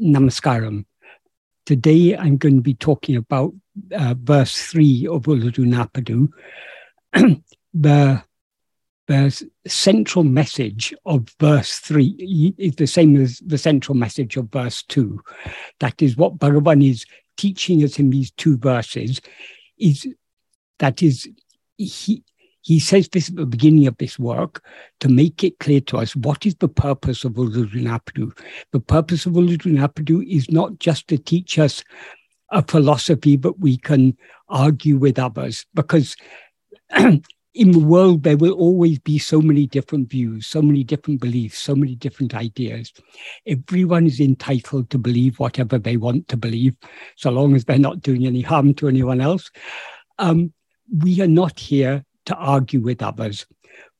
Namaskaram. Today I'm going to be talking about uh, verse 3 of Ulladu Narpadu. the, the central message of verse 3 is the same as the central message of verse 2. That is what Bhagavan is teaching us in these two verses is that is he he says this at the beginning of this work to make it clear to us what is the purpose of Ulladu Narpadu. The purpose of Ulladu Narpadu is not just to teach us a philosophy that we can argue with others, because in the world there will always be so many different views, so many different beliefs, so many different ideas. Everyone is entitled to believe whatever they want to believe, so long as they're not doing any harm to anyone else. Um, we are not here to argue with others.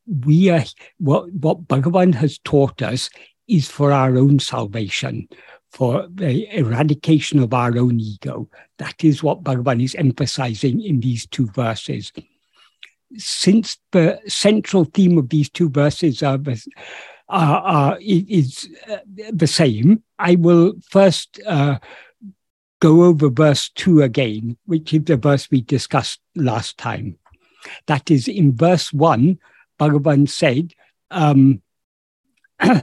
We are what what Bhagavan has taught us is for our own salvation, for the eradication of our own ego. That is what Bhagavan is emphasizing in these two verses. Since the central theme of these two verses are, are, are is uh, the same, I will first uh, go over verse 2 again, which is the verse we discussed last time. That is, in verse 1, Bhagavan said um, uh,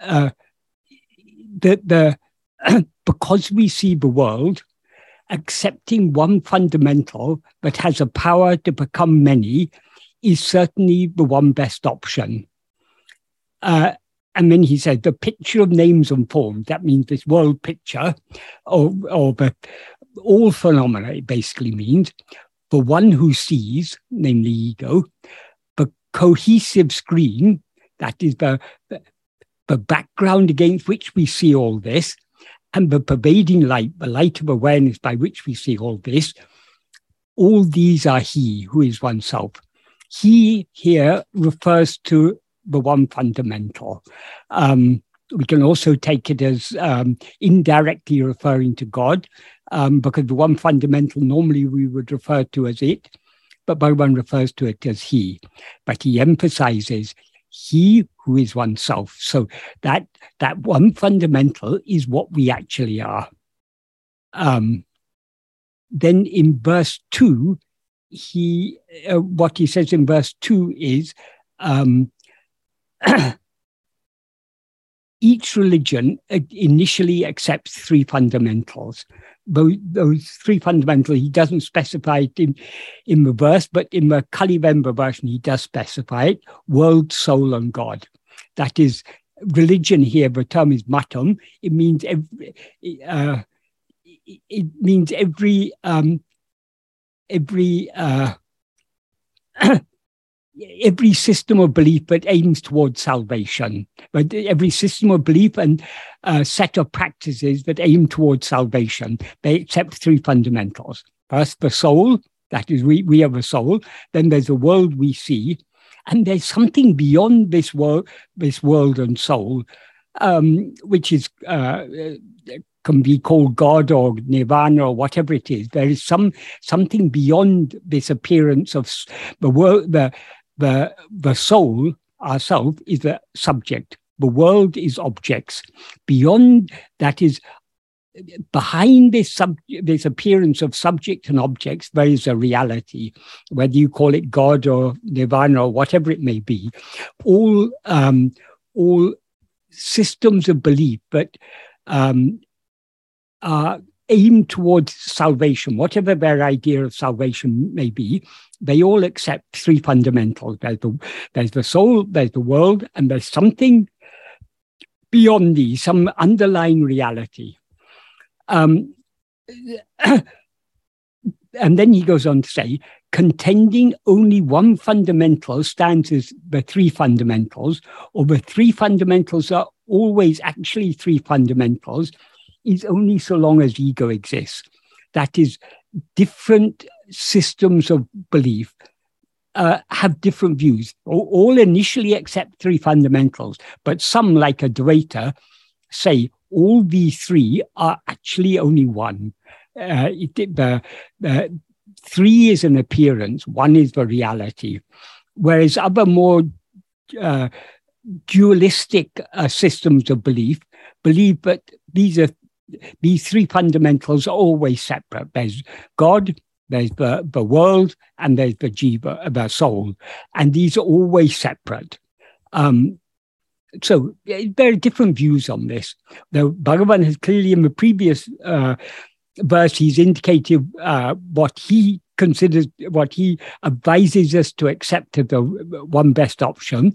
that the, because we see the world, accepting one fundamental that has a power to become many is certainly the one best option. Uh, and then he said the picture of names and forms, that means this world picture, or, or the, all phenomena, it basically means, the one who sees, namely ego, the cohesive screen, that is the, the, background against which we see all this, and the pervading light, the light of awareness by which we see all this, all these are He who is oneself. He here refers to the one fundamental. Um, we can also take it as um, indirectly referring to God, um, because the one fundamental normally we would refer to as it, but Bhagavan refers to it as he. But he emphasizes he who is oneself. So that that one fundamental is what we actually are. Um, then in verse two, he uh, what he says in verse two is. Um, each religion uh, initially accepts three fundamentals those, those three fundamentals, he doesn't specify it in, in the verse, but in the Kali Kalivenba version, he does specify it world, soul, and God. That is religion here, the term is matam. It means every, uh, it means every, um, every, uh, every system of belief that aims towards salvation, but every system of belief and uh, set of practices that aim towards salvation, they accept three fundamentals. First, the soul, that is, we, we have a soul. Then there's a world we see. And there's something beyond this world, this world and soul, um, which is uh, can be called God or Nirvana or whatever it is. There is some something beyond this appearance of the world, the the, the soul, ourself, is the subject. The world is objects. Beyond that is behind this sub, this appearance of subject and objects, there is a reality, whether you call it God or Nirvana or whatever it may be. All um, all systems of belief, but um, are aim towards salvation, whatever their idea of salvation may be, they all accept three fundamentals. There's the, there's the soul, there's the world, and there's something beyond these, some underlying reality. Um, and then he goes on to say, contending only one fundamental stands as the three fundamentals, or the three fundamentals are always actually three fundamentals, is only so long as ego exists. That is, different systems of belief uh, have different views. All, all, initially accept three fundamentals, but some, like Advaita, say all these three are actually only one. Uh, it, the, the three is an appearance, one is the reality. Whereas other more uh, dualistic uh, systems of belief believe that these are these three fundamentals are always separate. There's God, there's the, the world, and there's the jiva, the soul. And these are always separate. Um, so very different views on this. Though Bhagavan has clearly in the previous uh, verse, he's indicated uh, what he considers, what he advises us to accept as the one best option,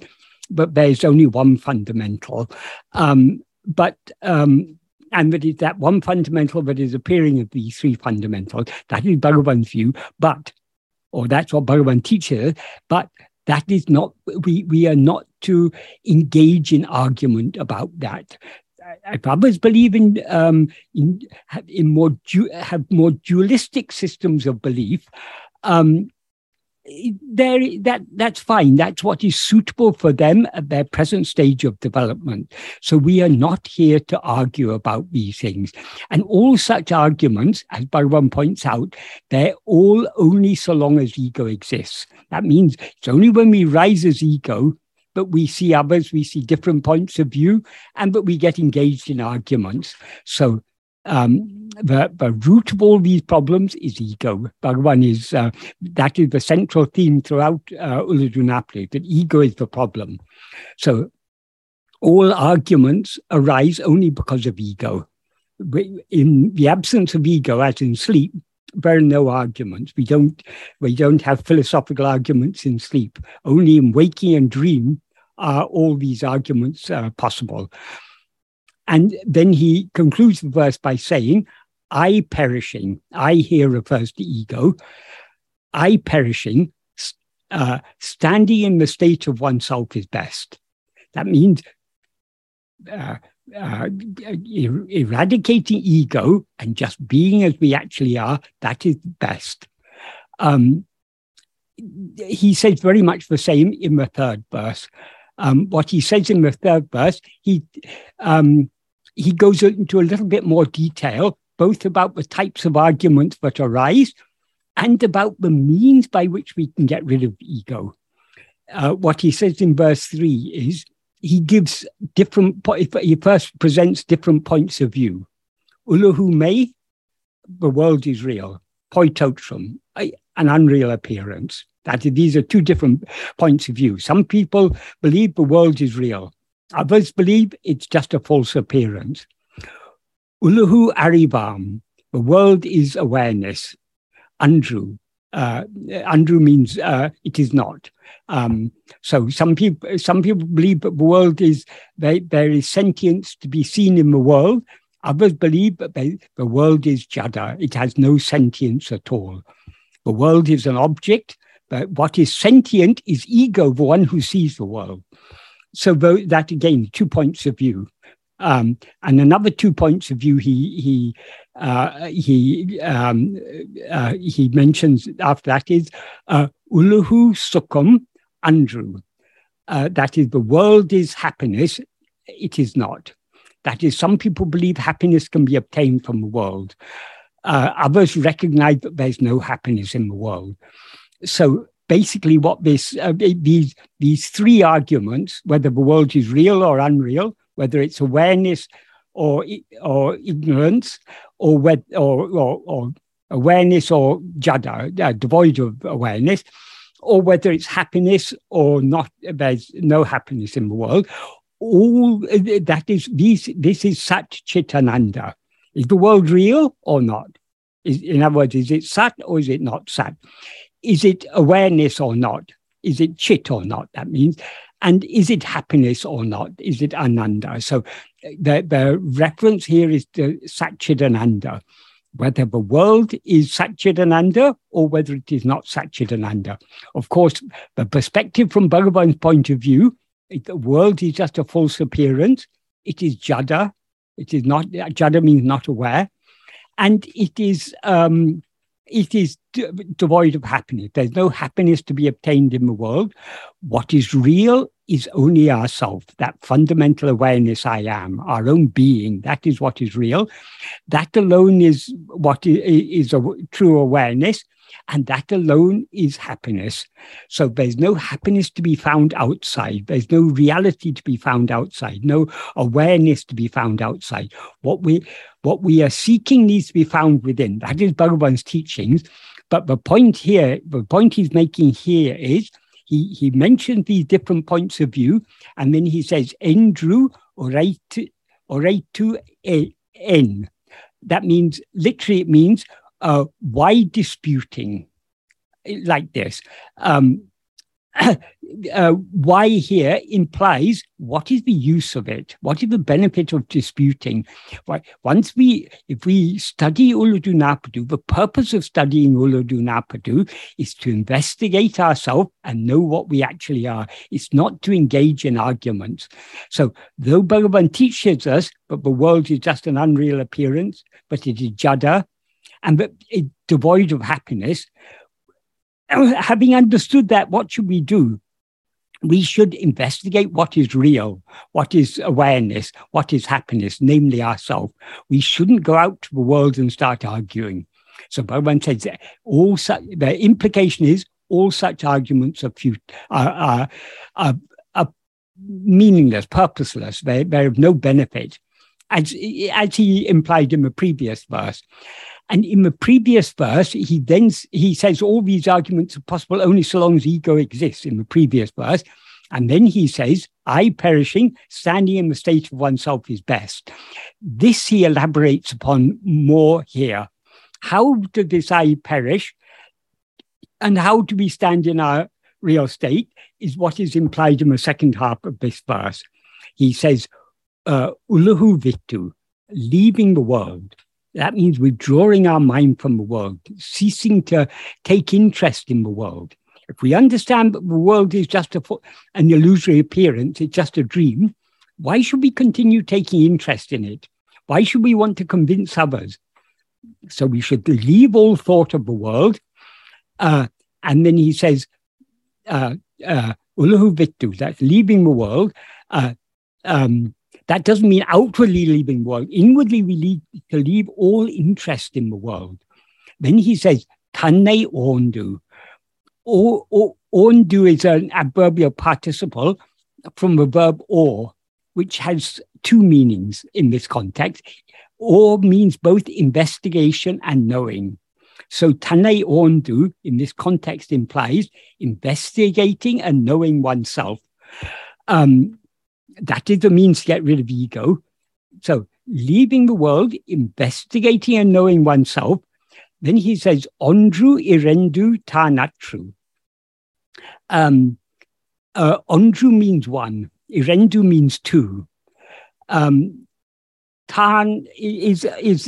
but there's only one fundamental. Um, but um, and that is that one fundamental that is appearing of these three fundamentals. That is Bhagavan's view, but or that's what Bhagavan teaches, but that is not we we are not to engage in argument about that if others believe in um, in, in more du- have more dualistic systems of belief, um, there that that's fine. That's what is suitable for them at their present stage of development. So we are not here to argue about these things. And all such arguments, as Bhagavan points out, they're all only so long as ego exists. That means it's only when we rise as ego but we see others, we see different points of view, and but we get engaged in arguments. So um, the, the root of all these problems is ego. Bhagavan is uh, that is the central theme throughout uh, that ego is the problem. So all arguments arise only because of ego. In the absence of ego, as in sleep, there are no arguments. We don't we don't have philosophical arguments in sleep. Only in waking and dream are all these arguments uh, possible? And then he concludes the verse by saying, I perishing, I here refers to ego, I perishing, uh, standing in the state of oneself is best. That means uh, uh, er- eradicating ego and just being as we actually are, that is best. Um, he says very much the same in the third verse um, what he says in the third verse, he um, he goes into a little bit more detail, both about the types of arguments that arise and about the means by which we can get rid of ego. Uh, what he says in verse three is he gives different. He first presents different points of view. Ulahu me, the world is real. Poitotrum, an unreal appearance. That these are two different points of view. Some people believe the world is real. Others believe it's just a false appearance. Uluhu Arivam, the world is awareness. Andru, uh, Andru means uh, it is not. Um, so some people, some people believe that the world is they, there is sentience to be seen in the world. Others believe that they, the world is jada; it has no sentience at all. The world is an object, but what is sentient is ego, the one who sees the world. So that again, two points of view. Um, and another two points of view he he uh, he um, uh, he mentions after that is uh, uluhu sukum andru. Uh, that is, the world is happiness. It is not. That is, some people believe happiness can be obtained from the world. Uh, others recognize that there's no happiness in the world so basically what this uh, these these three arguments whether the world is real or unreal whether it's awareness or or ignorance or or, or, or awareness or jada uh, devoid of awareness or whether it's happiness or not there's no happiness in the world all uh, that is these this is sat chitananda is the world real or not is, in other words is it sat or is it not sat is it awareness or not? Is it chit or not? That means, and is it happiness or not? Is it ananda? So the, the reference here is to Satchidananda, whether the world is Satchidananda or whether it is not Satchidananda. Of course, the perspective from Bhagavan's point of view, the world is just a false appearance. It is jada. It is not, jada means not aware. And it is um, it is devoid of happiness. There's no happiness to be obtained in the world. What is real is only ourself, that fundamental awareness I am, our own being. That is what is real. That alone is what is a true awareness. And that alone is happiness. So there's no happiness to be found outside. There's no reality to be found outside, no awareness to be found outside. What we what we are seeking needs to be found within. That is Bhagavan's teachings. But the point here, the point he's making here is he, he mentions these different points of view, and then he says, Endru oraitu, oraitu en. That means, literally, it means uh, why disputing like this? Um, uh, why here implies what is the use of it? What is the benefit of disputing? Why, Once we, if we study Ulladu Narpadu, the purpose of studying Ulladu Narpadu is to investigate ourselves and know what we actually are. It's not to engage in arguments. So, though Bhagavan teaches us, that the world is just an unreal appearance, but it is jada, and that it devoid of happiness, having understood that, what should we do? We should investigate what is real, what is awareness, what is happiness, namely ourselves. We shouldn't go out to the world and start arguing. So Bhagavan says all such, the implication is all such arguments are, fut- are, are, are, are meaningless, purposeless. They, they're of no benefit, as, as he implied in the previous verse. And in the previous verse, he then he says all these arguments are possible only so long as ego exists in the previous verse. And then he says, I perishing, standing in the state of oneself is best. This he elaborates upon more here. How does this I perish? And how do we stand in our real state is what is implied in the second half of this verse. He says, uh, Uluhu Vitu, leaving the world. That means withdrawing our mind from the world, ceasing to take interest in the world. If we understand that the world is just a, an illusory appearance, it's just a dream, why should we continue taking interest in it? Why should we want to convince others? So we should leave all thought of the world. Uh, and then he says, uh, uh, that's leaving the world. Uh, um, that doesn't mean outwardly leaving the world. Inwardly, we need to leave all interest in the world. Then he says, Tanne ondu. Ondu is an adverbial participle from the verb or, which has two meanings in this context. Or means both investigation and knowing. So Tane Ondu in this context implies investigating and knowing oneself. Um, that is the means to get rid of ego. So leaving the world, investigating and knowing oneself. Then he says, Ondru irendu tanatru. Um, uh, Ondru means one, irendu means two. Um, tan is, is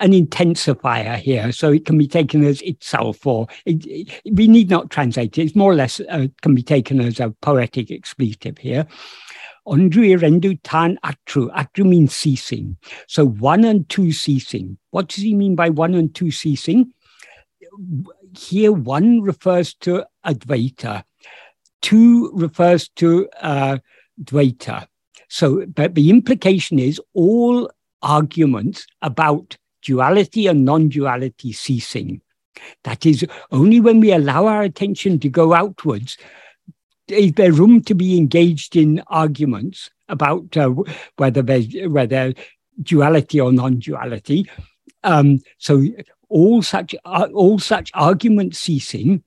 an intensifier here, so it can be taken as itself, or it, it, we need not translate it. It's more or less uh, can be taken as a poetic expletive here. Ondru rendu tan atru. Atru means ceasing. So one and two ceasing. What does he mean by one and two ceasing? Here, one refers to Advaita, two refers to uh, Dvaita. So, but the implication is all arguments about duality and non duality ceasing. That is, only when we allow our attention to go outwards is there room to be engaged in arguments about uh, whether there's whether duality or non-duality? Um, so all such uh, all such arguments ceasing,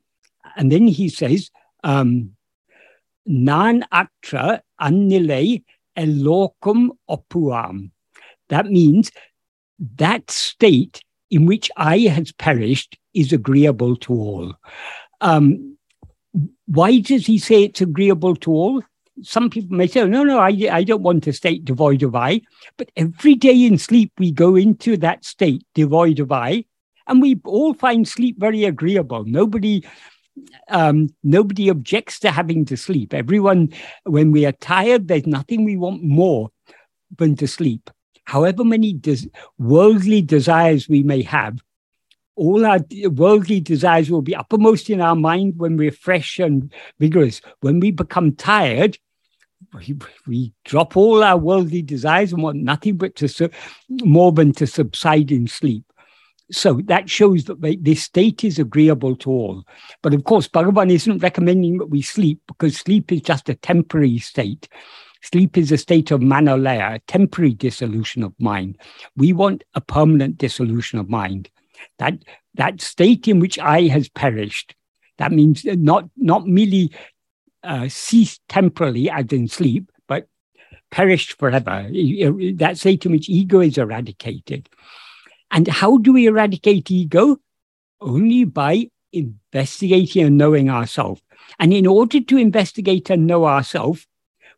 and then he says, um, "Nan atra annile elokum opuam." That means that state in which I has perished is agreeable to all. Um, why does he say it's agreeable to all? Some people may say, no, no, I, I don't want a state devoid of I. But every day in sleep, we go into that state devoid of I, and we all find sleep very agreeable. Nobody um, nobody objects to having to sleep. Everyone, when we are tired, there's nothing we want more than to sleep. However many des- worldly desires we may have, all our worldly desires will be uppermost in our mind when we're fresh and vigorous. When we become tired, we, we drop all our worldly desires and want nothing but to more than to subside in sleep. So that shows that this state is agreeable to all. But of course, Bhagavan isn't recommending that we sleep because sleep is just a temporary state. Sleep is a state of manolaya, a temporary dissolution of mind. We want a permanent dissolution of mind. That, that state in which I has perished, that means not, not merely uh, ceased temporarily as in sleep, but perished forever. That state in which ego is eradicated. And how do we eradicate ego? Only by investigating and knowing ourselves. And in order to investigate and know ourselves,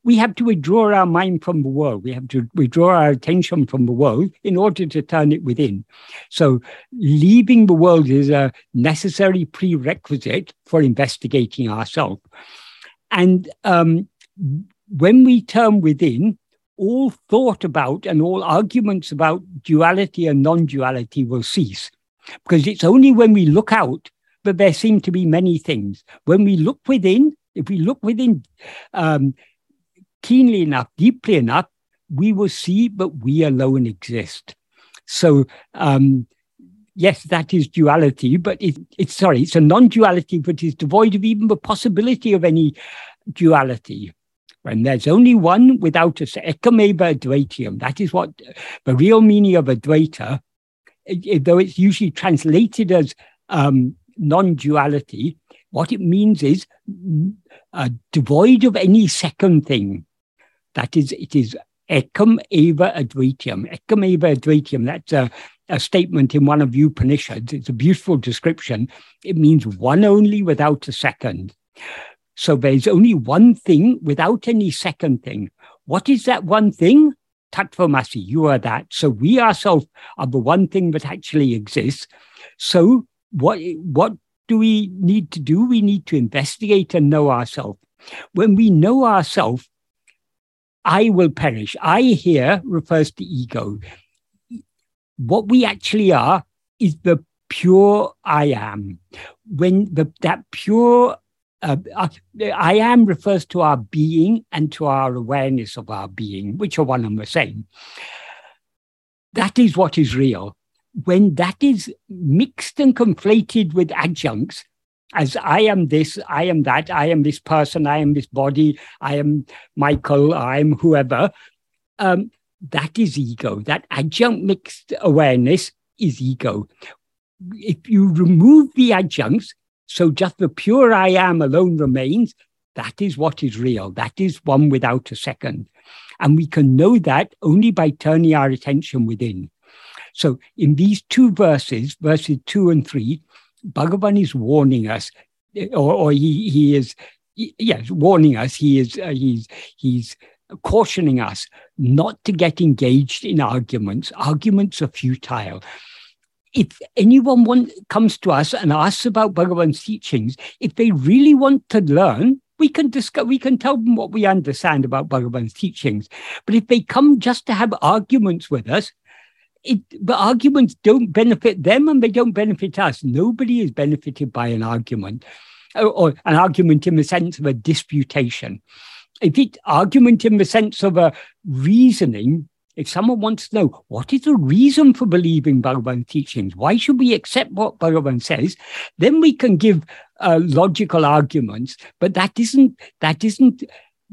we have to withdraw our mind from the world. We have to withdraw our attention from the world in order to turn it within. So, leaving the world is a necessary prerequisite for investigating ourselves. And um, when we turn within, all thought about and all arguments about duality and non duality will cease. Because it's only when we look out that there seem to be many things. When we look within, if we look within um, keenly enough, deeply enough, we will see that we alone exist. So, um, yes, that is duality, but it, it's sorry, it's a non duality, but is devoid of even the possibility of any duality. When there's only one without a ekameva advitiyam, that is what the real meaning of advaita, though it's usually translated as um, non duality, what it means is uh, devoid of any second thing. That is, it is ekam eva advitiyam. Ekam eva advitiyam, that's a, a statement in one of Upanishads. It's a beautiful description. It means one only without a second. So there's only one thing without any second thing. What is that one thing? Tattvamasi, you are that. So we ourselves are the one thing that actually exists. So what, what do we need to do? We need to investigate and know ourselves. When we know ourselves, I will perish. I here refers to ego. What we actually are is the pure I am. When the, that pure uh, uh, I am refers to our being and to our awareness of our being, which are one and the same. That is what is real. When that is mixed and conflated with adjuncts, as I am this, I am that, I am this person, I am this body, I am Michael, I am whoever. Um, that is ego. That adjunct mixed awareness is ego. If you remove the adjuncts, so just the pure I am alone remains, that is what is real. That is one without a second. And we can know that only by turning our attention within. So in these two verses, verses two and three, Bhagavan is warning us, or, or he, he is, yes, warning us. He is, uh, he's, he's cautioning us not to get engaged in arguments. Arguments are futile. If anyone want, comes to us and asks about Bhagavan's teachings, if they really want to learn, we can discuss, we can tell them what we understand about Bhagavan's teachings. But if they come just to have arguments with us, it, the arguments don't benefit them and they don't benefit us. Nobody is benefited by an argument or, or an argument in the sense of a disputation. If it argument in the sense of a reasoning, if someone wants to know what is the reason for believing Bhagavan's teachings, why should we accept what Bhagavan says, then we can give uh, logical arguments. But that isn't that isn't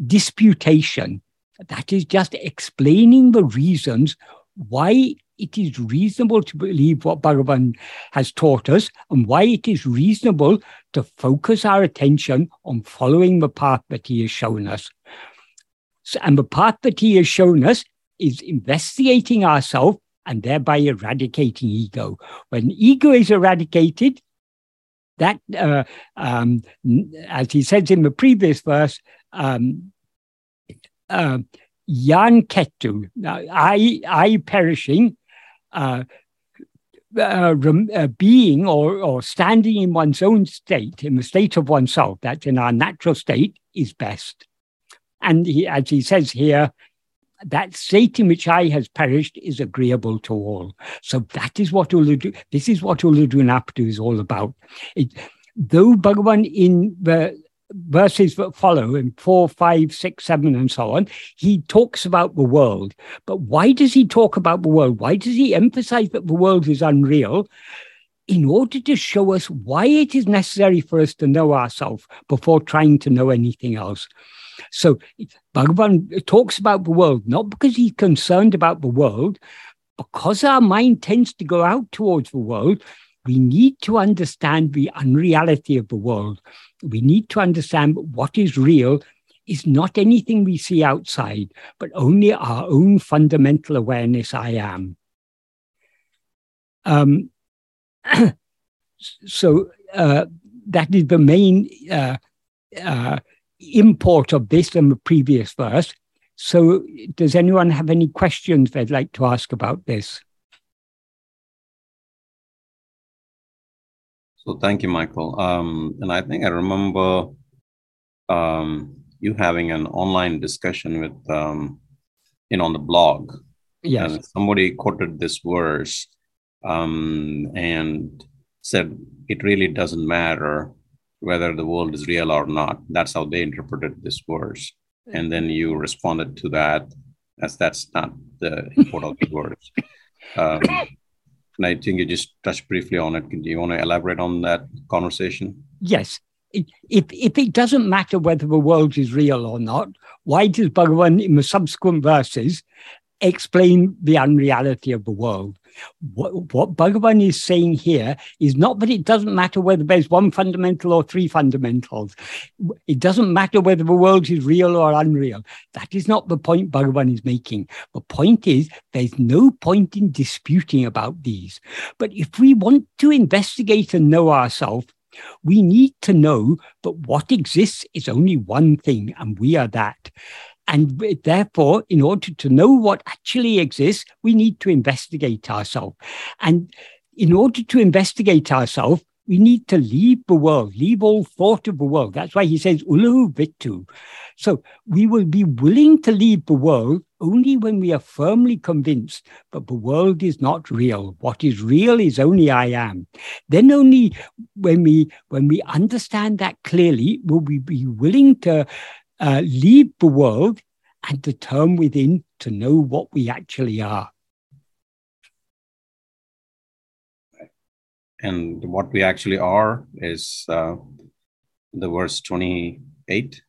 disputation. That is just explaining the reasons why it is reasonable to believe what Bhagavan has taught us and why it is reasonable to focus our attention on following the path that he has shown us. So, and the path that he has shown us is investigating ourselves and thereby eradicating ego. When ego is eradicated, that, uh, um, as he says in the previous verse, um, uh, yan ketu, I, I perishing, uh, uh, uh, being or, or standing in one's own state, in the state of oneself, that's in our natural state, is best. And he, as he says here, that state in which I has perished is agreeable to all. So that is what Ulladu, this is what Ulladu Narpadu is all about. It, though Bhagavan in the verses that follow in four, five, six, seven, and so on, he talks about the world. But why does he talk about the world? Why does he emphasize that the world is unreal? In order to show us why it is necessary for us to know ourselves before trying to know anything else. So Bhagavan talks about the world, not because he's concerned about the world, because our mind tends to go out towards the world, we need to understand the unreality of the world. We need to understand what is real is not anything we see outside, but only our own fundamental awareness I am. Um, so uh, that is the main uh, uh, import of this and the previous verse. So, does anyone have any questions they'd like to ask about this? So, thank you, Michael. Um, and I think I remember um, you having an online discussion with, um, you know, on the blog. Yes. And somebody quoted this verse um, and said it really doesn't matter whether the world is real or not. That's how they interpreted this verse. And then you responded to that as that's not the import of the words. Um, and I think you just touched briefly on it. Do you want to elaborate on that conversation? Yes. If, if it doesn't matter whether the world is real or not, why does Bhagavan in the subsequent verses explain the unreality of the world? What, what Bhagavan is saying here is not that it doesn't matter whether there's one fundamental or three fundamentals. It doesn't matter whether the world is real or unreal. That is not the point Bhagavan is making. The point is there's no point in disputing about these. But if we want to investigate and know ourselves, we need to know that what exists is only one thing, and we are that. And therefore, in order to know what actually exists, we need to investigate ourselves. And in order to investigate ourselves, we need to leave the world, leave all thought of the world. That's why he says, Uluhu Vittu. So we will be willing to leave the world only when we are firmly convinced that the world is not real. What is real is only I am. Then only when we when we understand that clearly will we be willing to uh, leave the world and to turn within to know what we actually are. And what we actually are is uh, the verse 28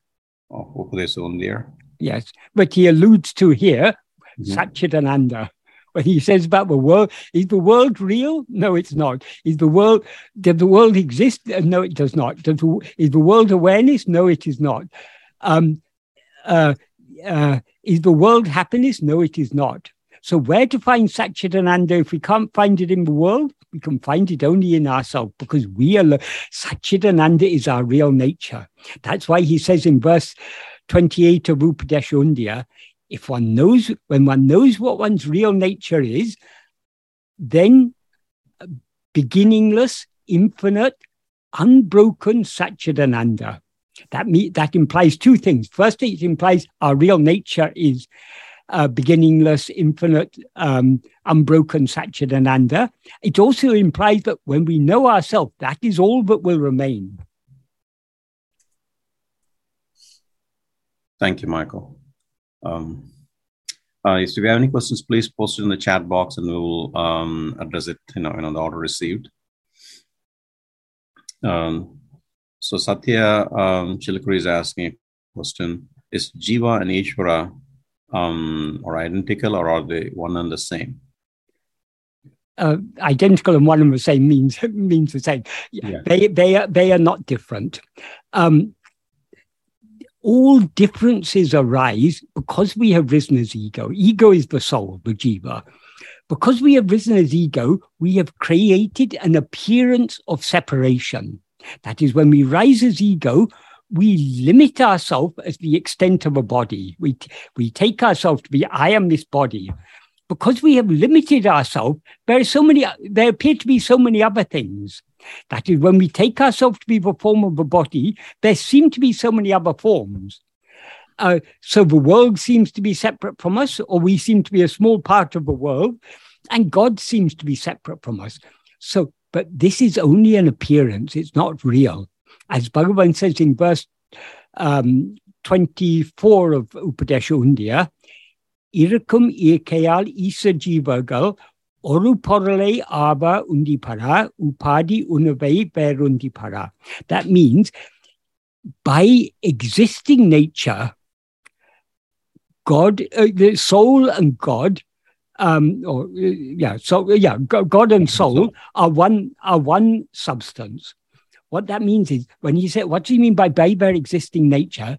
of Upadesa Yes, but he alludes to here mm-hmm. Satchidananda. When he says about the world, is the world real? No, it's not. Is the world, does the world exist? No, it does not. Does the, is the world awareness? No, it is not. Um, uh, uh, is the world happiness? No, it is not. So, where to find Satchitananda if we can't find it in the world? We can find it only in ourselves because we are Satchitananda is our real nature. That's why he says in verse 28 of Upadesha if one knows, when one knows what one's real nature is, then beginningless, infinite, unbroken Satchitananda that me, that implies two things. First, it implies our real nature is uh, beginningless, infinite, um, unbroken Satchidananda. It also implies that when we know ourselves, that is all that will remain. Thank you, Michael. Um, uh, if you have any questions, please post it in the chat box and we will um, address it you know, in the order received. Um, so Satya um, Chilakuri is asking a question: Is Jiva and Ishvara um, are identical, or are they one and the same? Uh, identical and one and the same means means the same. Yeah. They they are they are not different. Um, all differences arise because we have risen as ego. Ego is the soul, the jiva. Because we have risen as ego, we have created an appearance of separation. That is, when we rise as ego, we limit ourselves as the extent of a body. We, we take ourselves to be, I am this body. Because we have limited ourselves, there are so many, there appear to be so many other things. That is, when we take ourselves to be the form of a body, there seem to be so many other forms. Uh, so the world seems to be separate from us, or we seem to be a small part of the world, and God seems to be separate from us. So but this is only an appearance, it's not real. As Bhagavan says in verse um, 24 of Upadesha Undia, Irakum irkayal isa jivagal oruporale ava undipara upadi unavai berundipara. That means by existing nature, God, uh, the soul and God um, or uh, yeah, so yeah, God and soul are one are one substance. What that means is when you say, what do you mean by by their existing nature?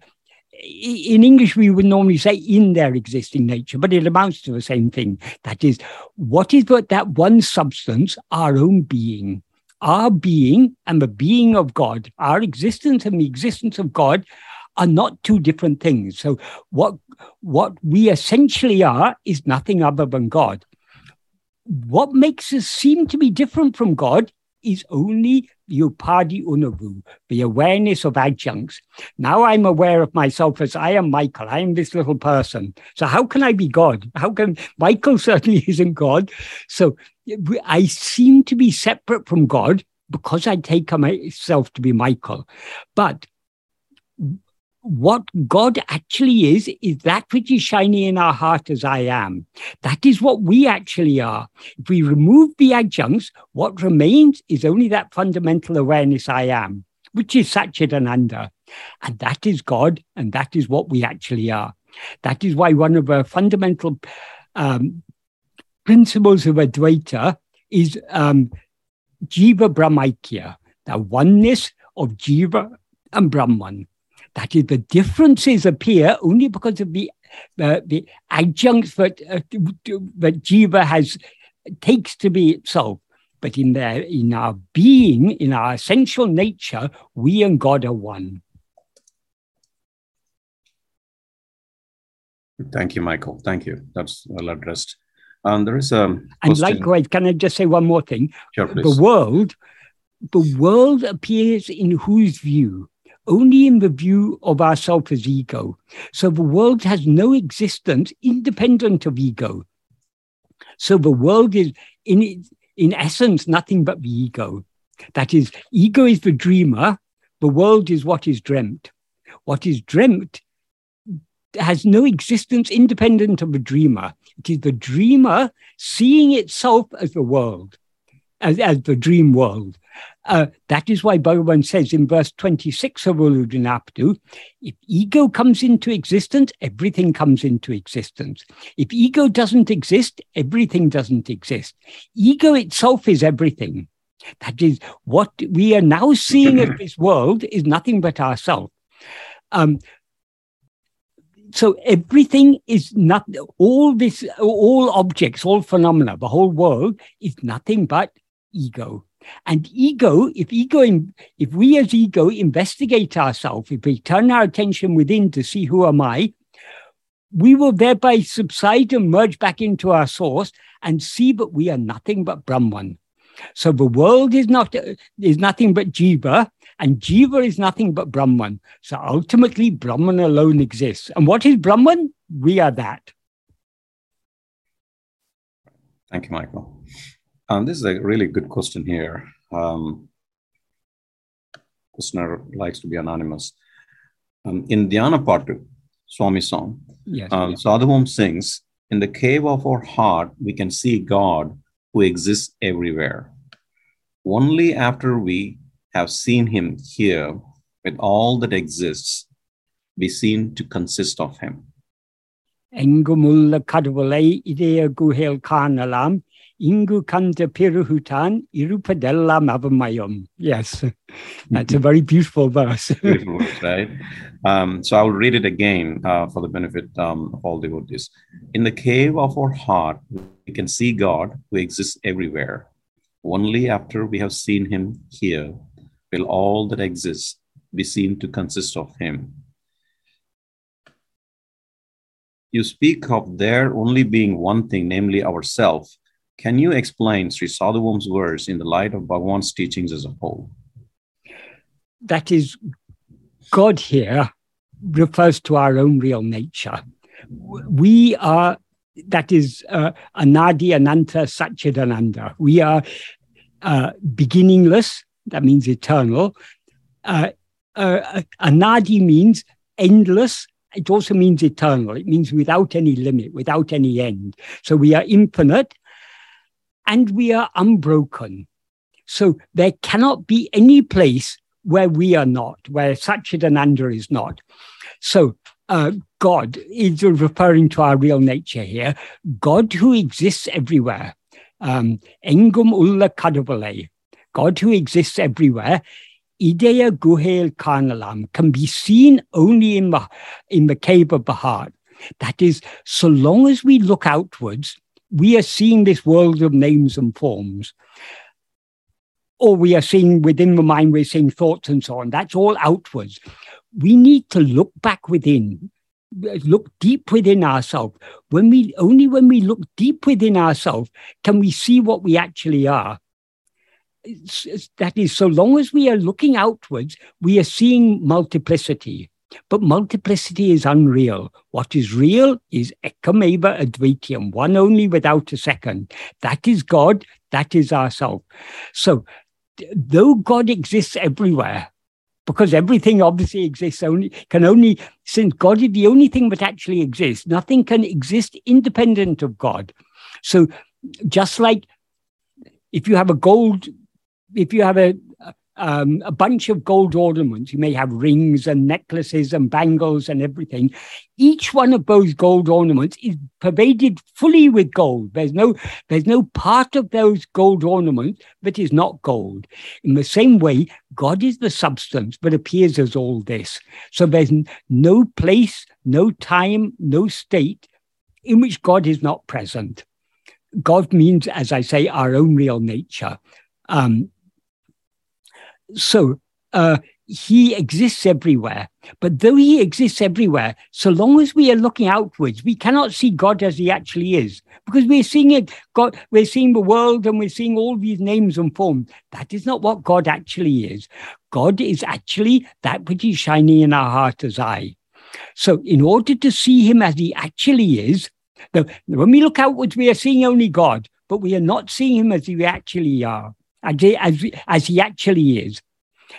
In English, we would normally say in their existing nature, but it amounts to the same thing. That is, what is but that one substance, our own being? Our being and the being of God, our existence and the existence of God are not two different things. So what what we essentially are is nothing other than God. What makes us seem to be different from God is only the upadi unavu, the awareness of adjuncts. Now I'm aware of myself as I am Michael. I am this little person. So how can I be God? How can Michael certainly isn't God? So I seem to be separate from God because I take myself to be Michael. But what God actually is, is that which is shining in our heart as I am. That is what we actually are. If we remove the adjuncts, what remains is only that fundamental awareness I am, which is Satchidananda. And that is God, and that is what we actually are. That is why one of our fundamental um, principles of Advaita is um, Jiva Brahmaikya, the oneness of Jiva and Brahman. That is, the differences appear only because of the uh, the adjuncts that uh, that jiva has takes to be itself. But in their in our being, in our essential nature, we and God are one. Thank you, Michael. Thank you. That's well addressed. Um, there is a um, and likewise, can I just say one more thing? Sure, please. The world, the world appears in whose view? Only in the view of ourself as ego. So the world has no existence independent of ego. So the world is, in, in essence, nothing but the ego. That is, ego is the dreamer, the world is what is dreamt. What is dreamt has no existence independent of the dreamer. It is the dreamer seeing itself as the world, as, as the dream world. Uh, that is why Bhagavan says in verse 26 of Ulladu if ego comes into existence, everything comes into existence. If ego doesn't exist, everything doesn't exist. Ego itself is everything. That is what we are now seeing of this world is nothing but ourselves. Um, so everything is not all this all objects all phenomena the whole world is nothing but ego and ego, if ego, if we as ego investigate ourselves, if we turn our attention within to see who am I, we will thereby subside and merge back into our source and see that we are nothing but Brahman. So the world is not is nothing but Jiva, and Jiva is nothing but Brahman. So ultimately, Brahman alone exists. And what is Brahman? We are that. Thank you, Michael. Um, this is a really good question here. Um, listener likes to be anonymous. Um, in Dhyana Patu, Swami song, yes, um, yes. Sadhu Om sings, In the cave of our heart, we can see God who exists everywhere. Only after we have seen him here with all that exists, we seem to consist of him. Engumulla kadvalai idea guhel kanalam Ingu Kanta Piruhutan Irupadella Mavamayam. Yes, that's a very beautiful verse. beautiful verse, right? Um, so I'll read it again uh, for the benefit um, of all devotees. In the cave of our heart, we can see God who exists everywhere. Only after we have seen him here will all that exists be seen to consist of him. You speak of there only being one thing, namely ourself can you explain Sri Sadhu Om's verse in the light of Bhagavan's teachings as a whole? That is, God here refers to our own real nature. We are, that is, uh, Anadi Ananta Satchidananda. We are uh, beginningless, that means eternal. Uh, uh, Anadi means endless, it also means eternal. It means without any limit, without any end. So we are infinite and we are unbroken. So there cannot be any place where we are not, where Satchidananda is not. So uh, God is referring to our real nature here. God who exists everywhere. Um, Engum ulla kadavale. God who exists everywhere. Ideya guhel karnalam can be seen only in the, in the cave of the heart. That is, so long as we look outwards, we are seeing this world of names and forms. Or we are seeing within the mind, we're seeing thoughts and so on. That's all outwards we need to look back within look deep within ourselves when we only when we look deep within ourselves can we see what we actually are it's, it's, that is so long as we are looking outwards we are seeing multiplicity but multiplicity is unreal what is real is ekameva advitiyam one only without a second that is god that is ourself so though god exists everywhere because everything obviously exists only can only since God is the only thing that actually exists. Nothing can exist independent of God. So just like if you have a gold, if you have a um, a bunch of gold ornaments. You may have rings and necklaces and bangles and everything. Each one of those gold ornaments is pervaded fully with gold. There's no, there's no part of those gold ornaments that is not gold. In the same way, God is the substance that appears as all this. So there's no place, no time, no state in which God is not present. God means, as I say, our own real nature. Um, so uh, he exists everywhere. But though he exists everywhere, so long as we are looking outwards, we cannot see God as he actually is. Because we're seeing it, God, we're seeing the world and we're seeing all these names and forms. That is not what God actually is. God is actually that which is shining in our heart as I. So in order to see him as he actually is, when we look outwards, we are seeing only God, but we are not seeing him as we actually are as, as he actually is.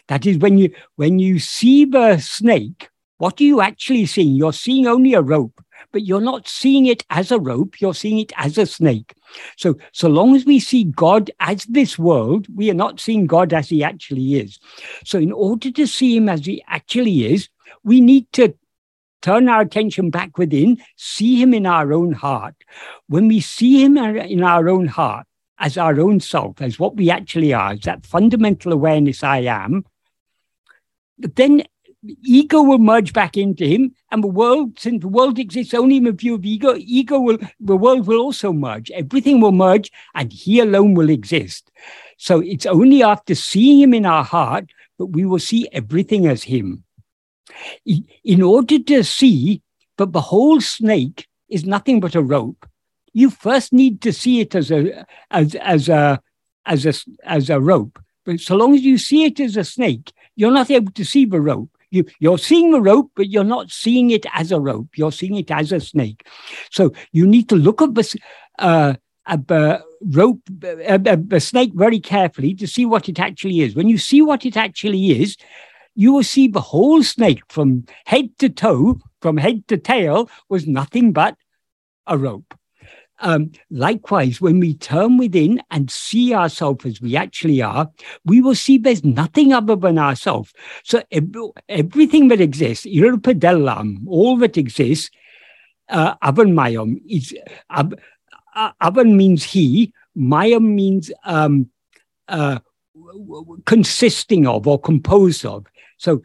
That is, when you when you see the snake, what are you actually seeing? You're seeing only a rope, but you're not seeing it as a rope. You're seeing it as a snake. So, so long as we see God as this world, we are not seeing God as He actually is. So, in order to see Him as He actually is, we need to turn our attention back within, see Him in our own heart. When we see Him in our own heart, as our own self, as what we actually are, as that fundamental awareness I am, but then ego will merge back into him, and the world, since the world exists only in the view of ego, ego will, the world will also merge. Everything will merge, and he alone will exist. So it's only after seeing him in our heart that we will see everything as him. In order to see that the whole snake is nothing but a rope, you first need to see it as a as as a as a as a rope. But so long as you see it as a snake, you're not able to see the rope. You, you're seeing the rope, but you're not seeing it as a rope. You're seeing it as a snake. So you need to look at the, uh, at the rope, uh, the snake very carefully to see what it actually is. When you see what it actually is, you will see the whole snake from head to toe, from head to tail, was nothing but a rope. Um, likewise, when we turn within and see ourselves as we actually are, we will see there's nothing other than ourselves. So everything that exists, irpadellam, all that exists, uh, avan is ab, uh, avan means he, mayam means um, uh, consisting of or composed of. So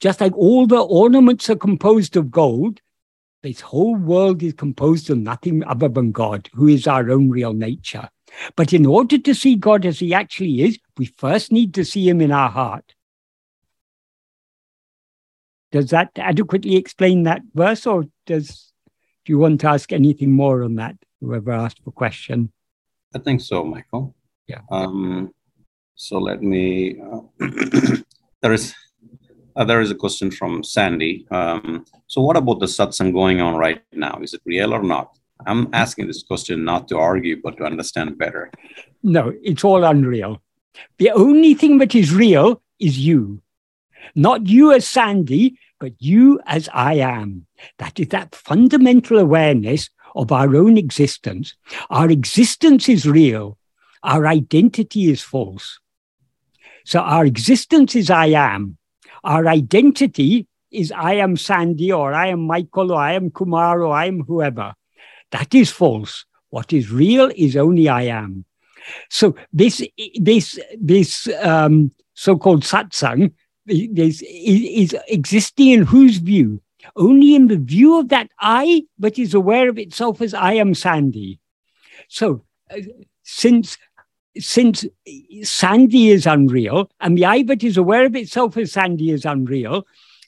just like all the ornaments are composed of gold, this whole world is composed of nothing other than God, who is our own real nature. But in order to see God as he actually is, we first need to see him in our heart. Does that adequately explain that verse, or does do you want to ask anything more on that? Whoever asked the question. I think so, Michael. Yeah. Um, so let me. Uh, there is uh, there is a question from Sandy. Um, so, what about the satsang going on right now? Is it real or not? I'm asking this question not to argue, but to understand better. No, it's all unreal. The only thing that is real is you. Not you as Sandy, but you as I am. That is that fundamental awareness of our own existence. Our existence is real, our identity is false. So our existence is I am. Our identity is I am Sandy or I am Michael or I am Kumar or I am whoever. That is false. What is real is only I am. So this this this um, so-called satsang is, is existing in whose view? Only in the view of that I, but is aware of itself as I am Sandy. So uh, since since Sandy is unreal and the I but is aware of itself as Sandy is unreal,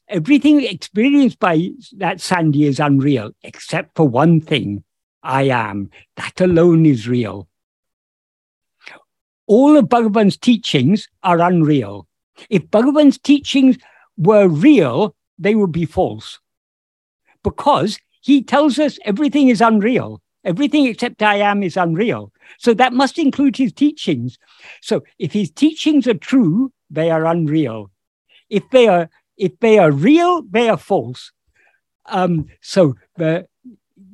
everything experienced by that Sandy is unreal, except for one thing I am. That alone is real. All of Bhagavan's teachings are unreal. If Bhagavan's teachings were real, they would be false. Because he tells us everything is unreal. Everything except I am is unreal. So that must include his teachings. So if his teachings are true, they are unreal. If they are if they are real, they are false. Um, so the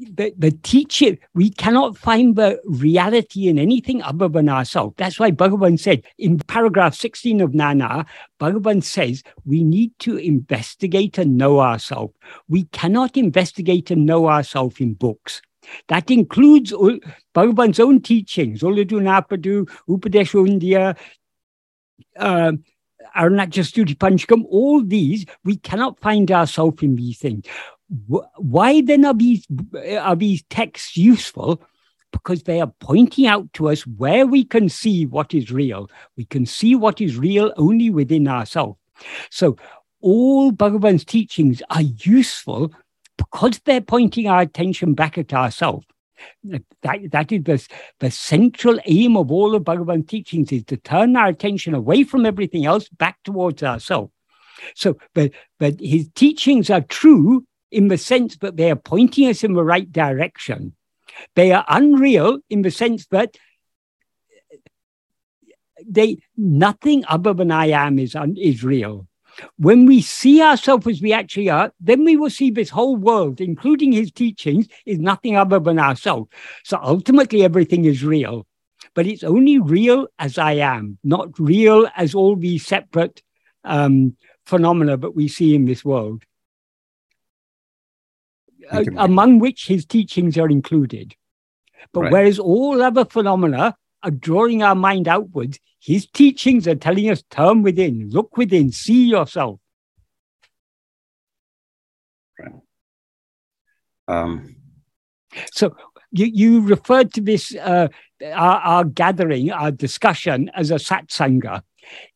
the, the teaching, we cannot find the reality in anything other than ourselves. That's why Bhagavan said in paragraph 16 of Nan Yar, Bhagavan says we need to investigate and know ourselves. We cannot investigate and know ourselves in books. That includes all Bhagavan's own teachings, Ulladu Narpadu, Upadesha uh, Arunachala Panchakam, all these, we cannot find ourselves in these things. Why then are these, are these texts useful? Because they are pointing out to us where we can see what is real. We can see what is real only within ourselves. So all Bhagavan's teachings are useful because they're pointing our attention back at ourselves. That, that is the, the central aim of all of Bhagavan's teachings is to turn our attention away from everything else back towards ourselves. So, but, but his teachings are true in the sense that they are pointing us in the right direction. They are unreal in the sense that they nothing other than I am is, is real. When we see ourselves as we actually are, then we will see this whole world, including his teachings, is nothing other than ourselves. So ultimately, everything is real, but it's only real as I am, not real as all these separate um, phenomena that we see in this world, among which his teachings are included. But right. whereas all other phenomena are drawing our mind outwards, his teachings are telling us turn within, look within, see yourself. Right. Um, so you, you referred to this, uh, our, our, gathering, our discussion as a satsanga.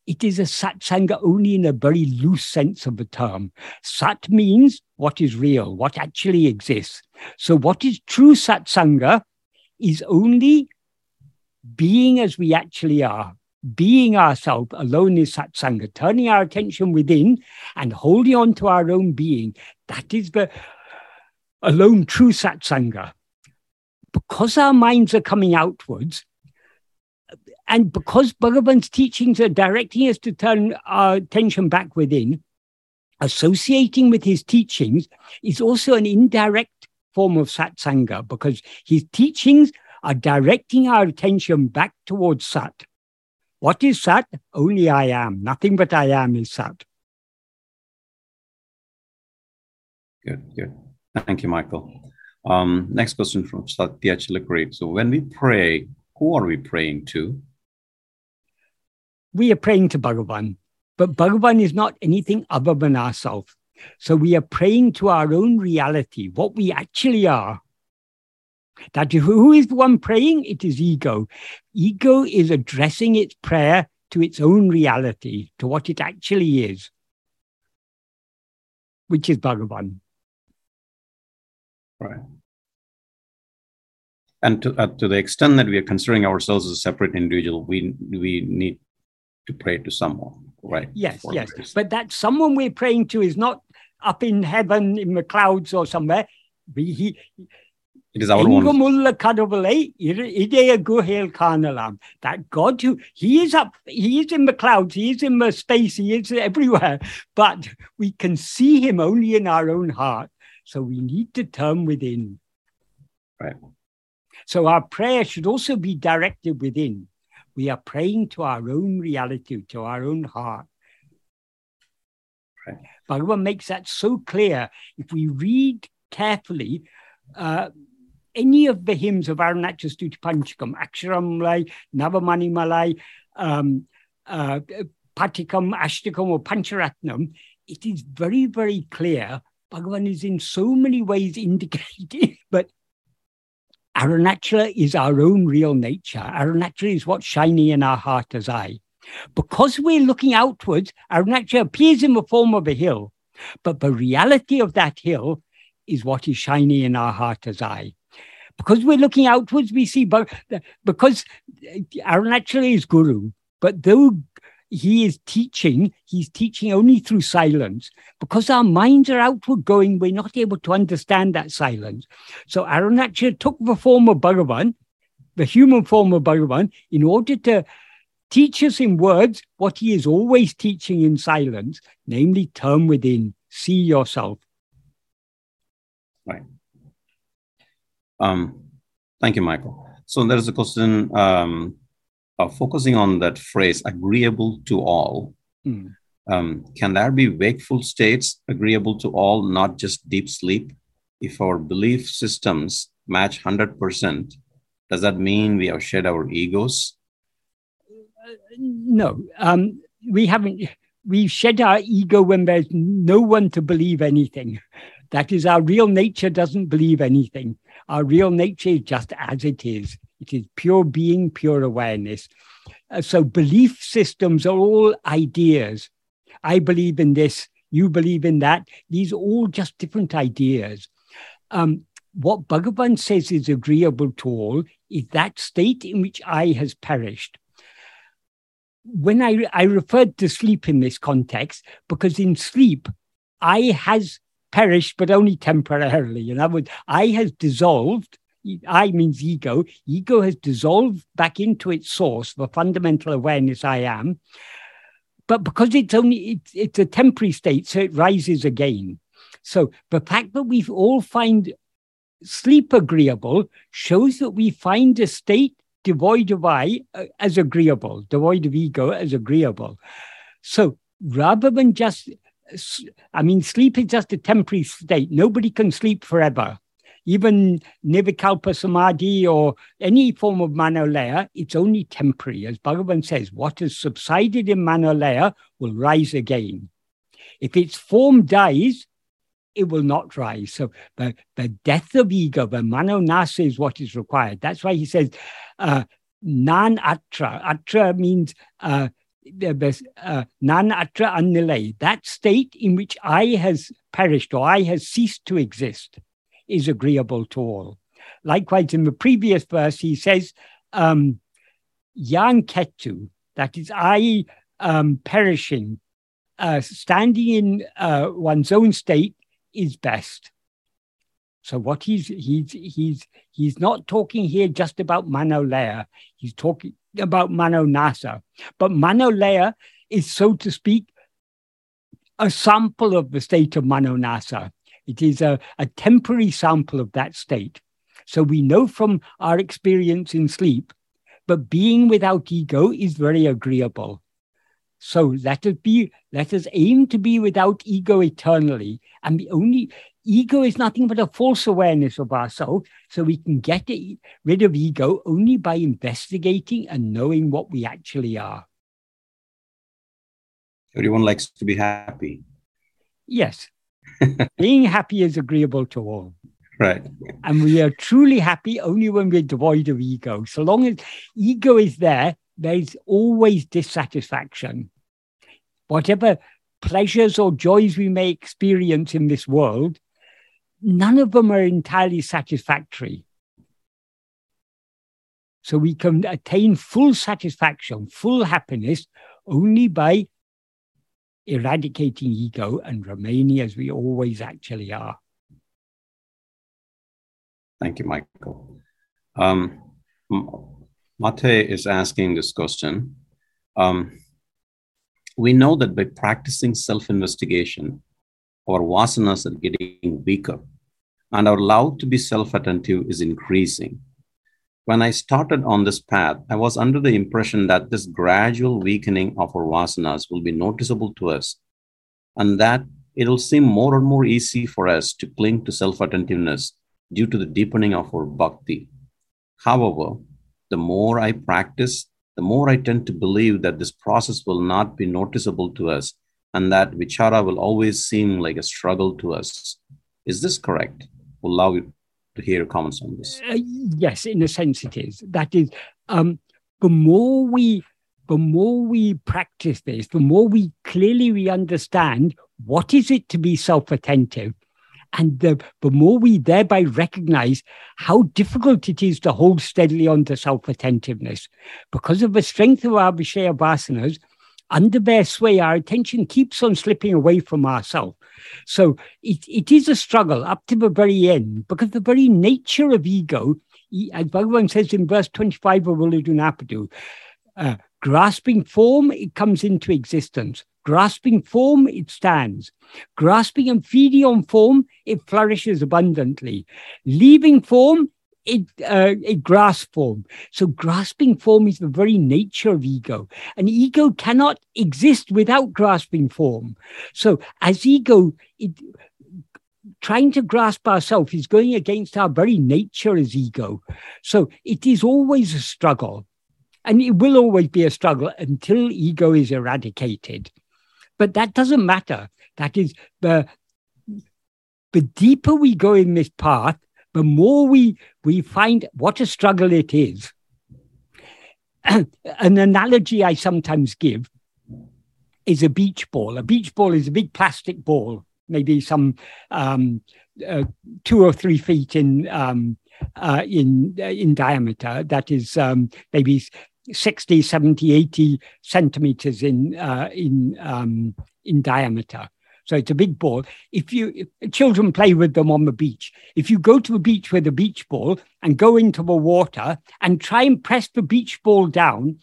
It is a satsanga only in a very loose sense of the term. Sat means what is real, what actually exists. So what is true satsanga is only being as we actually are, being ourselves alone is satsanga, turning our attention within and holding on to our own being. That is the alone true satsanga. Because our minds are coming outwards, and because Bhagavan's teachings are directing us to turn our attention back within, associating with his teachings is also an indirect form of satsanga because his teachings are directing our attention back towards Sat. What is Sat? Only I am. Nothing but I am is Sat. Good, good. Thank you, Michael. Um, next question from Satya Chilakuri. So when we pray, who are we praying to? We are praying to Bhagavan, but Bhagavan is not anything other than ourselves. So we are praying to our own reality, what we actually are. That who is the one praying? It is ego. Ego is addressing its prayer to its own reality, to what it actually is, which is Bhagavan. Right. And to, uh, to the extent that we are considering ourselves as a separate individual, we we need to pray to someone, right? Yes, yes. Grace. But that someone we're praying to is not up in heaven in the clouds or somewhere. We, he, it is our own. That God who He is up, He is in the clouds, He is in the space, He is everywhere, but we can see Him only in our own heart. So we need to turn within. Right. So our prayer should also be directed within. We are praying to our own reality, to our own heart. Right. Bhagavan makes that so clear. If we read carefully, uh, any of the hymns of Arunachal Stuti Panchakam, Aksharam Malai, Navamani Malai, um, uh, Patikam, Ashtakam, or Pancharatnam, it is very, very clear. Bhagavan is in so many ways indicated, but Arunachala is our own real nature. Arunachala is what's shining in our heart as I. Because we're looking outwards, Arunachala appears in the form of a hill, but the reality of that hill is what is shining in our heart as I. Because we're looking outwards, we see, but because uh, Arunachala is Guru, but though he is teaching, he's teaching only through silence. Because our minds are outward going, we're not able to understand that silence. So Arunachala took the form of Bhagavan, the human form of Bhagavan, in order to teach us in words what he is always teaching in silence, namely, turn within, see yourself. Right. Um, thank you, Michael. So there is a question um, uh, focusing on that phrase, agreeable to all. Mm. Um, can there be wakeful states agreeable to all, not just deep sleep? If our belief systems match 100%, does that mean we have shed our egos? Uh, no, um, we haven't. We shed our ego when there's no one to believe anything. That is, our real nature doesn't believe anything. Our real nature is just as it is. It is pure being, pure awareness. Uh, so belief systems are all ideas. I believe in this, you believe in that. These are all just different ideas. Um, what Bhagavan says is agreeable to all is that state in which I has perished. When I, I referred to sleep in this context, because in sleep, I has perished, but only temporarily. In other words, I has dissolved I means ego. Ego has dissolved back into its source, the fundamental awareness I am. But because it's only it's, it's a temporary state, so it rises again. So the fact that we all find sleep agreeable shows that we find a state devoid of I uh, as agreeable, devoid of ego as agreeable. So rather than just, I mean, sleep is just a temporary state. Nobody can sleep forever even Nirvikalpa Samadhi or any form of Manolaya, it's only temporary. As Bhagavan says, what has subsided in Manolaya will rise again. If its form dies, it will not rise. So the, the death of ego, the manonasa is what is required. That's why he says, uh, nan atra. Atra means uh, uh, nan atra annilay. That state in which I has perished or I has ceased to exist is agreeable to all. Likewise, in the previous verse, he says, um, Ketu, that is, I um, perishing, uh, standing in uh, one's own state is best. So what he's he's he's he's not talking here just about Manolaya. He's talking about Manonasa. But Manolaya is, so to speak, a sample of the state of Manonasa. It is a, a temporary sample of that state. So we know from our experience in sleep, but being without ego is very agreeable. So let us be, let us aim to be without ego eternally. And the only ego is nothing but a false awareness of ourselves. So we can get it, rid of ego only by investigating and knowing what we actually are. Everyone likes to be happy. Yes. Being happy is agreeable to all. Right. And we are truly happy only when we're devoid of ego. So long as ego is there, there's always dissatisfaction. Whatever pleasures or joys we may experience in this world, none of them are entirely satisfactory. So we can attain full satisfaction, full happiness only by eradicating ego and remaining as we always actually are. Thank you, Michael. Um, Mate is asking this question. Um, we know that by practicing self investigation, our vasanas are getting weaker and our love to be self attentive is increasing. When I started on this path, I was under the impression that this gradual weakening of our vasanas will be noticeable to us and that it'll seem more and more easy for us to cling to self attentiveness due to the deepening of our bhakti. However, the more I practice, the more I tend to believe that this process will not be noticeable to us and that vichara will always seem like a struggle to us. Is this correct? Allow you to hear your comments on this. Uh, yes, in a sense it is. That is, um, the more we the more we practice this, the more we clearly we understand what is it to be self-attentive, and the, the more we thereby recognize how difficult it is to hold steadily on to self-attentiveness. Because of the strength of our Vishaya vasanas, under their sway, our attention keeps on slipping away from ourselves. So it, it is a struggle up to the very end because the very nature of ego, as Bhagavan says in verse 25 of Ulladu uh, grasping form, it comes into existence. Grasping form, it stands. Grasping and feeding on form, it flourishes abundantly. Leaving form, it, uh, it grasps form. So grasping form is the very nature of ego. And ego cannot exist without grasping form. So as ego, it, trying to grasp ourselves is going against our very nature as ego. So it is always a struggle. And it will always be a struggle until ego is eradicated. But that doesn't matter. That is the the deeper we go in this path, the more we, we find what a struggle it is. An analogy I sometimes give is a beach ball. A beach ball is a big plastic ball, maybe some um, uh, two or three feet in um, uh, in uh, in diameter. That is um, maybe 60, 70, 80 centimeters in uh, in um, in diameter. So it's a big ball. If you if children play with them on the beach, if you go to a beach with a beach ball and go into the water and try and press the beach ball down,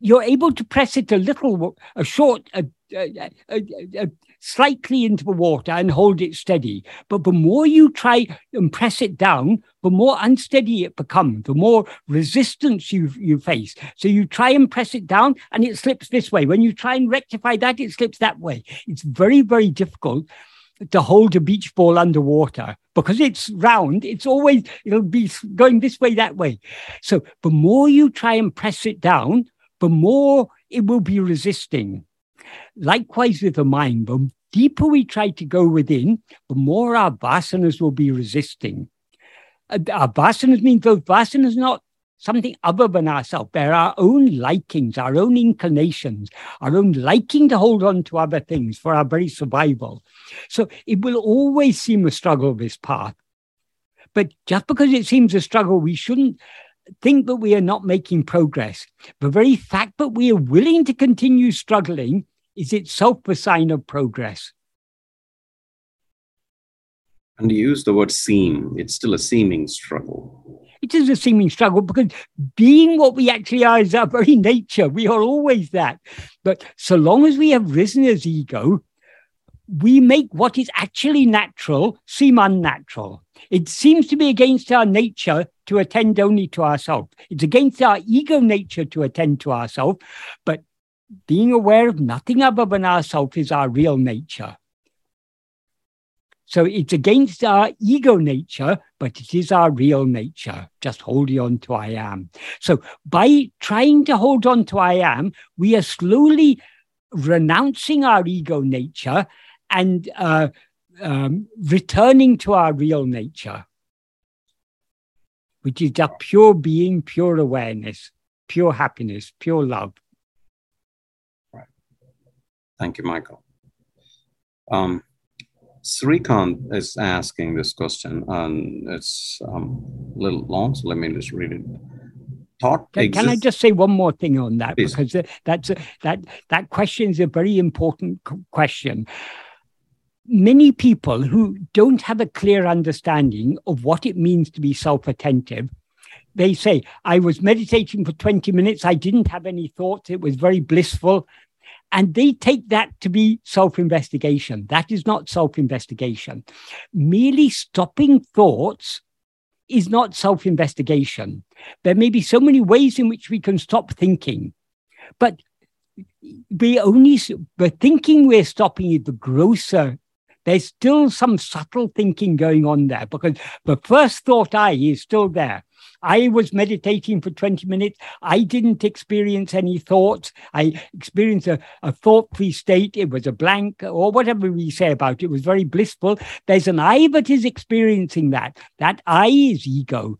you're able to press it a little, a short, a, a, a, slightly into the water and hold it steady. But the more you try and press it down, the more unsteady it becomes, the more resistance you, you face. So you try and press it down and it slips this way. When you try and rectify that, it slips that way. It's very, very difficult to hold a beach ball underwater because it's round it's always it'll be going this way that way so the more you try and press it down the more it will be resisting likewise with the mind the deeper we try to go within, the more our vasanas will be resisting. Uh, our vasanas means those vasanas not something other than ourselves. They're our own likings, our own inclinations, our own liking to hold on to other things for our very survival. So it will always seem a struggle, this path. But just because it seems a struggle, we shouldn't think that we are not making progress. The very fact that we are willing to continue struggling is itself a sign of progress. And you use the word seem, it's still a seeming struggle. It is a seeming struggle because being what we actually are is our very nature. We are always that. But so long as we have risen as ego, we make what is actually natural seem unnatural. It seems to be against our nature to attend only to ourselves. It's against our ego nature to attend to ourselves, but being aware of nothing other than ourselves is our real nature. So it's against our ego nature, but it is our real nature, just holding on to I am. So by trying to hold on to I am, we are slowly renouncing our ego nature and uh, um, returning to our real nature, which is just pure being, pure awareness, pure happiness, pure love. Thank you, Michael. Um, Srikant is asking this question, and it's um, a little long, so let me just read it. Thought can, can I just say one more thing on that Please. because that's a, that that question is a very important question. Many people who don't have a clear understanding of what it means to be self-attentive they say, I was meditating for 20 minutes. I didn't have any thoughts. It was very blissful. And they take that to be self investigation. That is not self investigation. Merely stopping thoughts is not self investigation. There may be so many ways in which we can stop thinking, but we only, the thinking we're stopping is the grosser. There's still some subtle thinking going on there because the first thought I is still there. I was meditating for 20 minutes. I didn't experience any thoughts. I experienced a, a thought free state. It was a blank, or whatever we say about it. It was very blissful. There's an I that is experiencing that. That I is ego.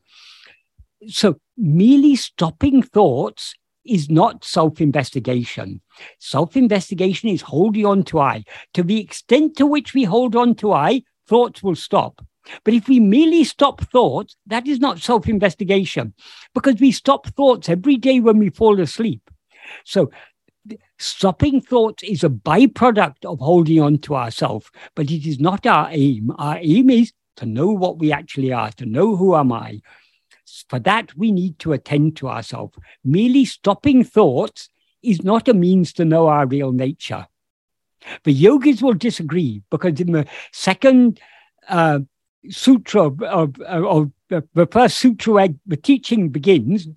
So merely stopping thoughts is not self investigation. Self investigation is holding on to I. To the extent to which we hold on to I, thoughts will stop. But if we merely stop thoughts, that is not self investigation because we stop thoughts every day when we fall asleep. So, stopping thoughts is a byproduct of holding on to ourselves, but it is not our aim. Our aim is to know what we actually are, to know who am I. For that, we need to attend to ourselves. Merely stopping thoughts is not a means to know our real nature. The yogis will disagree because in the second uh, sutra of, of, the first sutra the teaching begins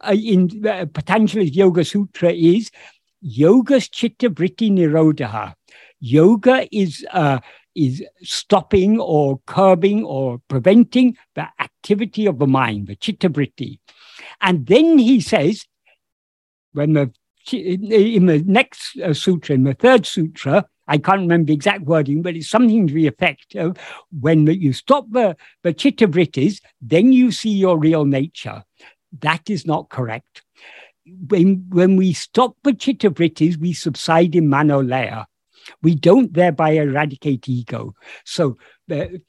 uh, in uh, Patanjali's Yoga Sutra is Yoga's Chitta Vritti Nirodha. Yoga is uh, is stopping or curbing or preventing the activity of the mind, the chitta vritti. And then he says, when the in the next uh, sutra, in the third sutra, I can't remember the exact wording, but it's something to the effect of when you stop the, the chitta vrittis, then you see your real nature. That is not correct. When, when we stop the chitta vrittis, we subside in manolaya. We don't thereby eradicate ego. So the,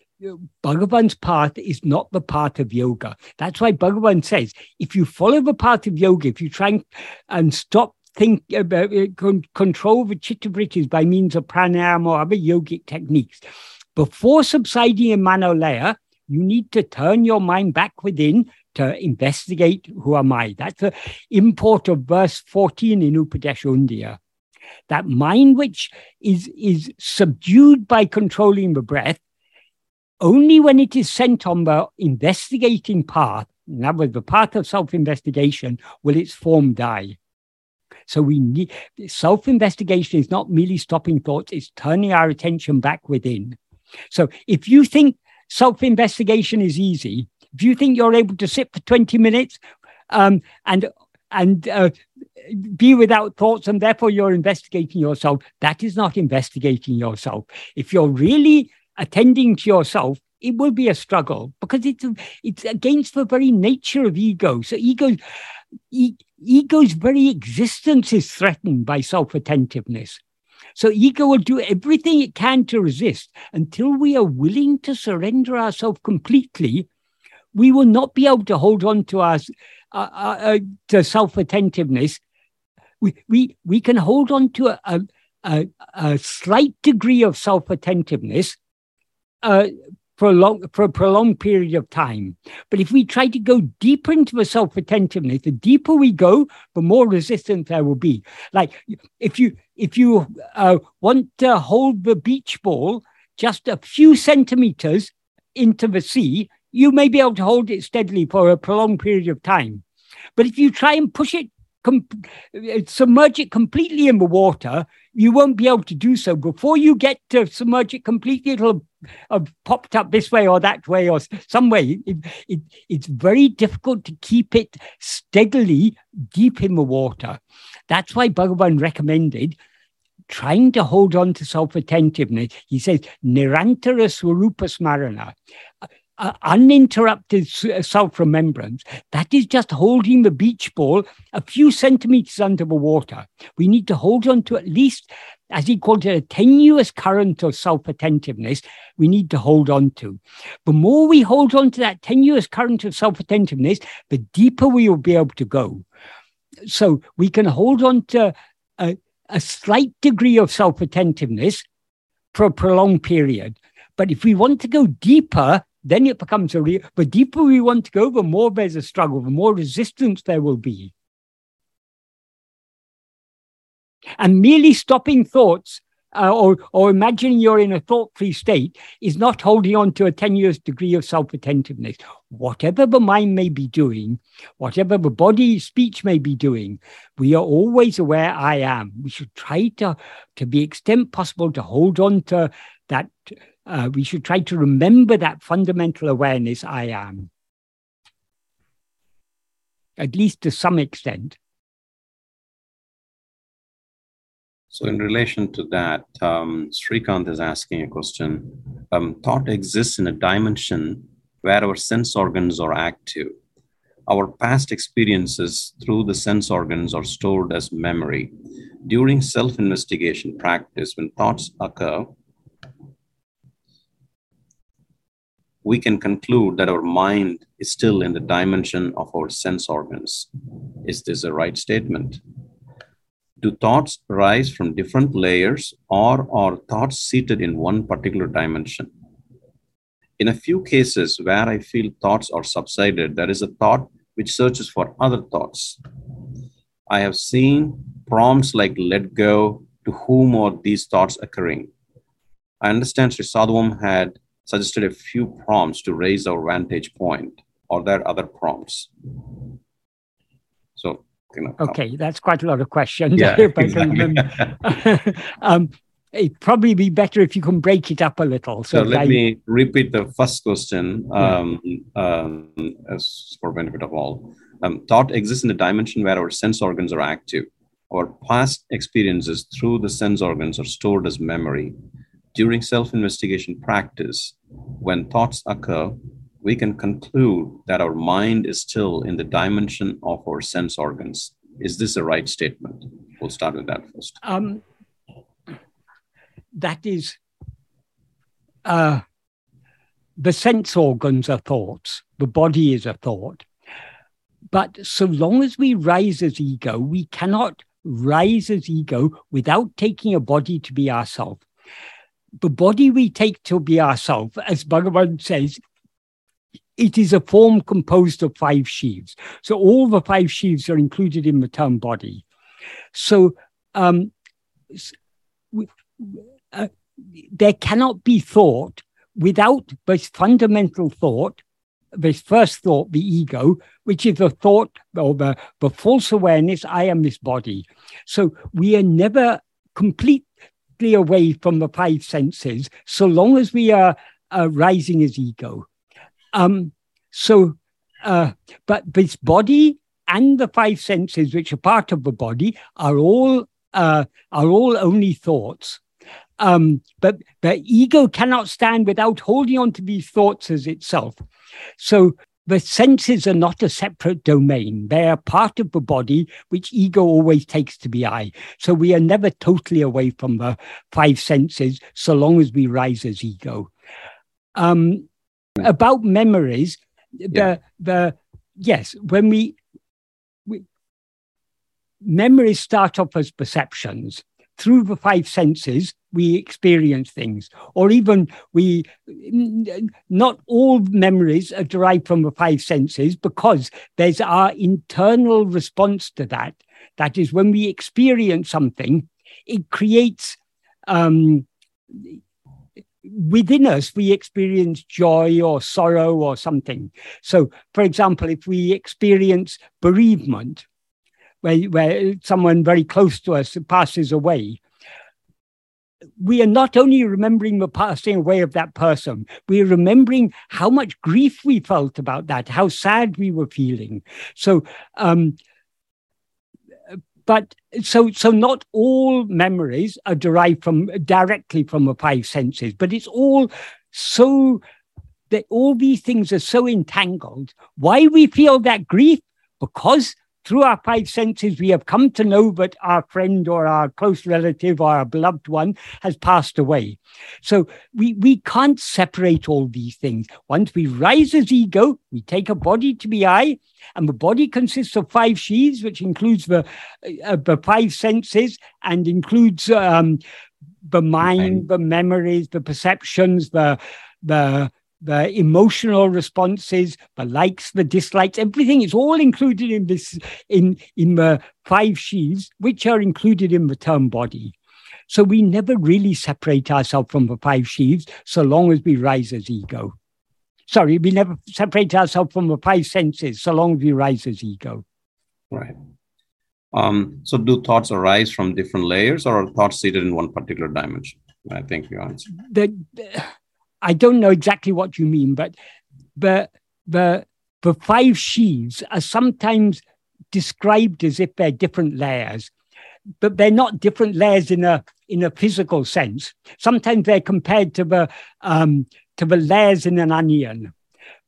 Bhagavan's path is not the path of yoga. That's why Bhagavan says if you follow the path of yoga, if you try and, and stop think about uh, control the chitta vrittis by means of pranayama or other yogic techniques. Before subsiding in manolaya, you need to turn your mind back within to investigate who am I. That's the import of verse 14 in Upadesha That mind which is, is subdued by controlling the breath, only when it is sent on the investigating path, in other words, the path of self investigation, will its form die. So we need self investigation is not merely stopping thoughts, it's turning our attention back within. So if you think self investigation is easy, if you think you're able to sit for 20 minutes um, and and uh, be without thoughts and therefore you're investigating yourself, that is not investigating yourself. If you're really attending to yourself, it will be a struggle because it's it's against the very nature of ego. So ego, e- ego's very existence is threatened by self-attentiveness. So ego will do everything it can to resist until we are willing to surrender ourselves completely. We will not be able to hold on to our uh, uh, uh, to self-attentiveness. We, we, we can hold on to a, a, a slight degree of self-attentiveness, uh, for a long for a prolonged period of time. But if we try to go deeper into the self-attentiveness, the deeper we go, the more resistance there will be. Like if you if you uh, want to hold the beach ball just a few centimeters into the sea, you may be able to hold it steadily for a prolonged period of time. But if you try and push it com- submerge it completely in the water, you won't be able to do so. Before you get to submerge it completely, it'll have popped up this way or that way or some way. It, it, it's very difficult to keep it steadily deep in the water. That's why Bhagavan recommended trying to hold on to self-attentiveness. He says, Nirantara Swarupa Smarana uh, uninterrupted self remembrance, that is just holding the beach ball a few centimeters under the water. We need to hold on to at least, as he called it, a tenuous current of self attentiveness we need to hold on to. The more we hold on to that tenuous current of self attentiveness, the deeper we will be able to go. So we can hold on to a, a slight degree of self attentiveness for a prolonged period. But if we want to go deeper, then it becomes a real. The deeper we want to go, the more there's a struggle, the more resistance there will be. And merely stopping thoughts uh, or, or imagining you're in a thought free state is not holding on to a tenuous degree of self attentiveness. Whatever the mind may be doing, whatever the body speech may be doing, we are always aware I am. We should try to, to the extent possible, to hold on to that. Uh, we should try to remember that fundamental awareness I am, at least to some extent. So, in relation to that, um, Srikant is asking a question. Um, thought exists in a dimension where our sense organs are active. Our past experiences through the sense organs are stored as memory. During self investigation practice, when thoughts occur, we can conclude that our mind is still in the dimension of our sense organs. Is this a right statement? do thoughts arise from different layers or are thoughts seated in one particular dimension? In a few cases where I feel thoughts are subsided, there is a thought which searches for other thoughts. I have seen prompts like let go, to whom are these thoughts occurring? I understand Sri Sadhguru had suggested a few prompts to raise our vantage point. Are there other prompts? So you know, okay, that's quite a lot of questions. Yeah, exactly. um, it'd probably be better if you can break it up a little. So, so let I, me repeat the first question um, yeah. um, as for benefit of all. Um, thought exists in a dimension where our sense organs are active. Our past experiences through the sense organs are stored as memory. During self investigation practice, when thoughts occur, we can conclude that our mind is still in the dimension of our sense organs. Is this a right statement? We'll start with that first. Um, that is, uh, the sense organs are thoughts, the body is a thought. But so long as we rise as ego, we cannot rise as ego without taking a body to be ourself. The body we take to be ourself, as Bhagavan says, it is a form composed of five sheaves. So all the five sheaves are included in the term body. So um, uh, there cannot be thought without this fundamental thought, this first thought, the ego, which is the thought or the, the false awareness, I am this body. So we are never away from the five senses so long as we are uh, rising as ego. Um, so, uh, but this body and the five senses, which are part of the body, are all uh, are all only thoughts. Um, but the ego cannot stand without holding on to these thoughts as itself. So the senses are not a separate domain. They are part of the body, which ego always takes to be I. So we are never totally away from the five senses so long as we rise as ego. Um, about memories, the yeah. the yes, when we, we memories start off as perceptions through the five senses we experience things. Or even we not all memories are derived from the five senses because there's our internal response to that. That is when we experience something it creates um, within us we experience joy or sorrow or something. So for example if we experience bereavement where, where someone very close to us passes away. We are not only remembering the passing away of that person, we are remembering how much grief we felt about that, how sad we were feeling. So, um, but so so not all memories are derived from directly from the five senses but it's all so that all these things are so entangled. Why we feel that grief? Because through our five senses, we have come to know that our friend or our close relative or our beloved one has passed away. So we, we can't separate all these things. Once we rise as ego, we take a body to be I, and the body consists of five sheaths, which includes the, uh, the five senses and includes um, the mind, the memories, the perceptions, the the the emotional responses, the likes, the dislikes, everything is all included in this in in the five sheaths, which are included in the term body. So we never really separate ourselves from the five sheaves so long as we rise as ego. Sorry, we never separate ourselves from the five senses so long as we rise as ego. Right. Um, so do thoughts arise from different layers or are thoughts seated in one particular dimension? I think you answered. The, I don't know exactly what you mean, but the, the, the five sheaves are sometimes described as if they're different layers, but they're not different layers in a in a physical sense. Sometimes they're compared to the um, to the layers in an onion.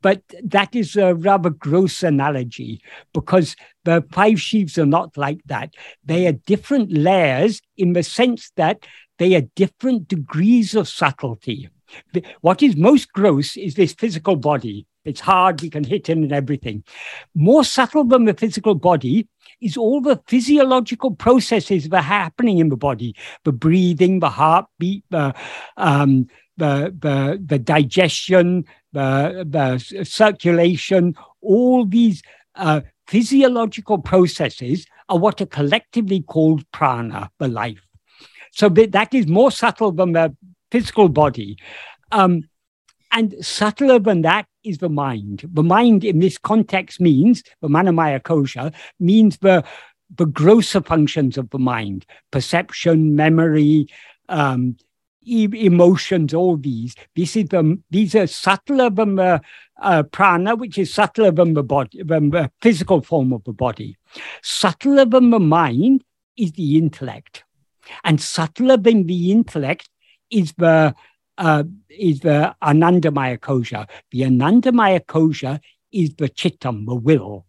But that is a rather gross analogy because the five sheaves are not like that. They are different layers in the sense that they are different degrees of subtlety. What is most gross is this physical body. It's hard, we can hit it and everything. More subtle than the physical body is all the physiological processes that are happening in the body the breathing, the heartbeat, the, um, the, the, the digestion, the, the circulation, all these uh, physiological processes are what are collectively called prana, the life. So that is more subtle than the physical body. Um, and subtler than that is the mind. The mind in this context means, the Manomaya Kosha, means the, the grosser functions of the mind, perception, memory, um, e- emotions, all these. This is the, these are subtler than the uh, prana, which is subtler than the body, than the physical form of the body. Subtler than the mind is the intellect. And subtler than the intellect is the uh, is the Anandamaya Kosha. The Anandamaya Kosha is the Chittam, the will.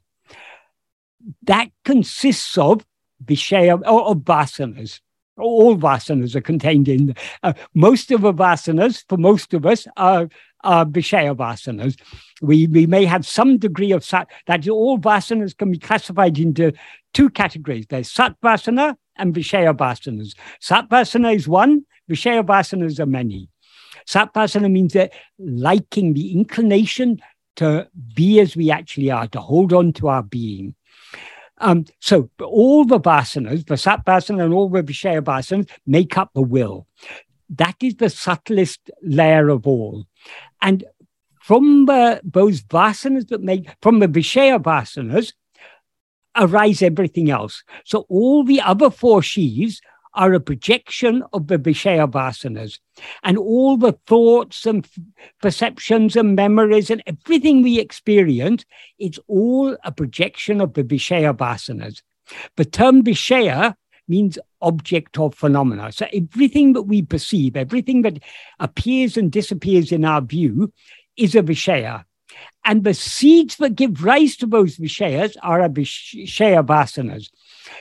That consists of Vishaya, or of vasanas. All vasanas are contained in. Uh, most of the vasanas, for most of us, are, are Vishaya vasanas. We, we may have some degree of sat, that all vasanas can be classified into two categories. There's sat vasana and Vishaya vasanas. Sat vasana is one, Vishaya vasanas are many. Satvasana means that liking the inclination to be as we actually are, to hold on to our being. Um, so all the vasanas, the satvasana and all the vishaya make up the will. That is the subtlest layer of all. And from the, those vasanas that make, from the vishaya vasanas, arise everything else. So all the other four sheaves are a projection of the Vishaya vasanas. And all the thoughts and perceptions and memories and everything we experience, it's all a projection of the Vishaya vasanas. The term Vishaya means object of phenomena. So everything that we perceive, everything that appears and disappears in our view is a Vishaya. And the seeds that give rise to those Vishayas are a Vishaya vasanas.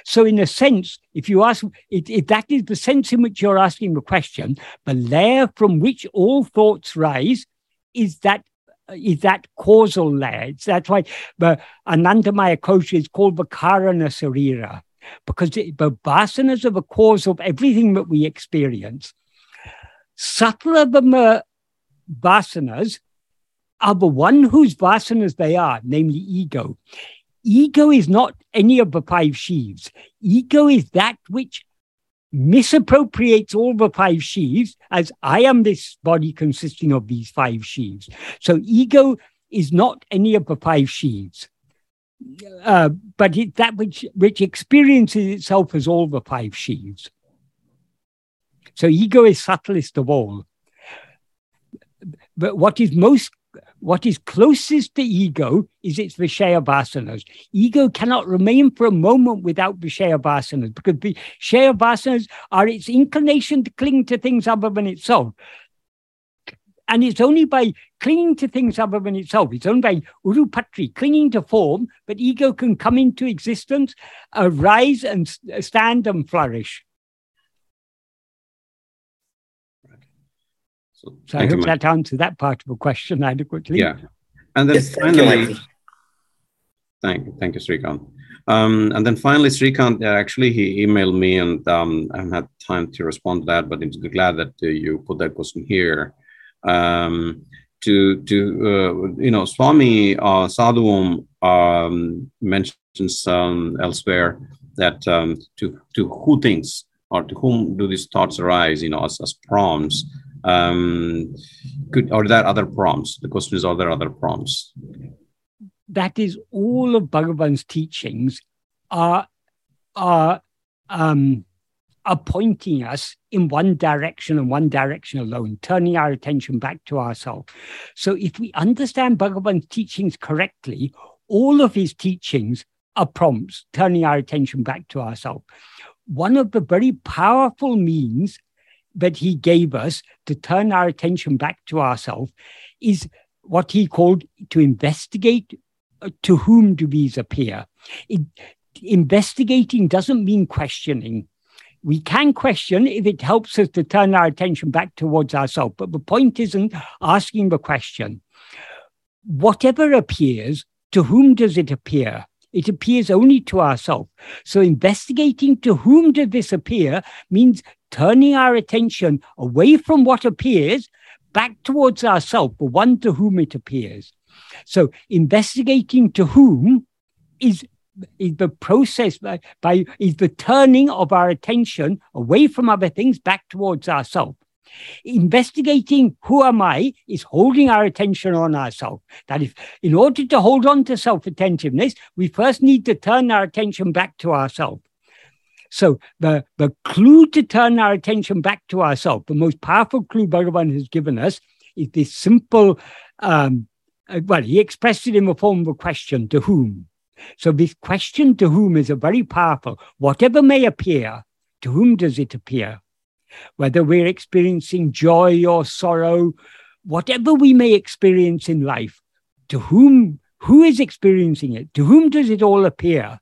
So, in a sense, if you ask, if that is the sense in which you're asking the question, the layer from which all thoughts rise is that is that causal layer. That's why the Anandamaya Kosha is called the Karana Sarira, because it, the vasanas are the cause of everything that we experience. Subtler than the vasanas are the one whose vasanas they are, namely ego ego is not any of the five sheaves. Ego is that which misappropriates all the five sheaves as I am this body consisting of these five sheaves. So ego is not any of the five sheaves. Uh, but it's that which, which experiences itself as all the five sheaves. So ego is subtlest of all. But what is most what is closest to ego is its Vishaya vasanas. Ego cannot remain for a moment without Vishaya vasanas because Vishaya vasanas are its inclination to cling to things other than itself. And it's only by clinging to things other than itself, it's only by urupatri, clinging to form, that ego can come into existence, arise and stand and flourish. So, so I hope that answered that part of the question adequately. Yeah. And then yes, finally, thank you, thank you, Srikant. Um, and then finally, Srikant, uh, actually, he emailed me and um, I haven't had time to respond to that, but I'm glad that uh, you put that question here. Um, to, to uh, you know, Swami uh, Sadhu Om um, mentions um, elsewhere that um, to, to who thinks or to whom do these thoughts arise, you know, as, as prompts? Um, could or there other prompts? The question is, are there other prompts? That is all of Bhagavan's teachings are are um, are pointing us in one direction and one direction alone, turning our attention back to ourselves. So if we understand Bhagavan's teachings correctly, all of his teachings are prompts, turning our attention back to ourselves. One of the very powerful means that he gave us to turn our attention back to ourselves is what he called to investigate uh, to whom do these appear. It, investigating doesn't mean questioning. We can question if it helps us to turn our attention back towards ourselves, but the point isn't asking the question. Whatever appears, to whom does it appear? It appears only to ourselves. So investigating to whom does this appear means turning our attention away from what appears back towards ourselves, the one to whom it appears. So investigating to whom is is the process by, by is the turning of our attention away from other things back towards ourselves. Investigating who am I is holding our attention on ourselves. That is, in order to hold on to self attentiveness, we first need to turn our attention back to ourselves. So, the, the clue to turn our attention back to ourselves, the most powerful clue Bhagavan has given us, is this simple, um, uh, well, he expressed it in the form of a question to whom? So, this question to whom is a very powerful, whatever may appear, to whom does it appear? whether we're experiencing joy or sorrow, whatever we may experience in life, to whom, who is experiencing it? To whom does it all appear?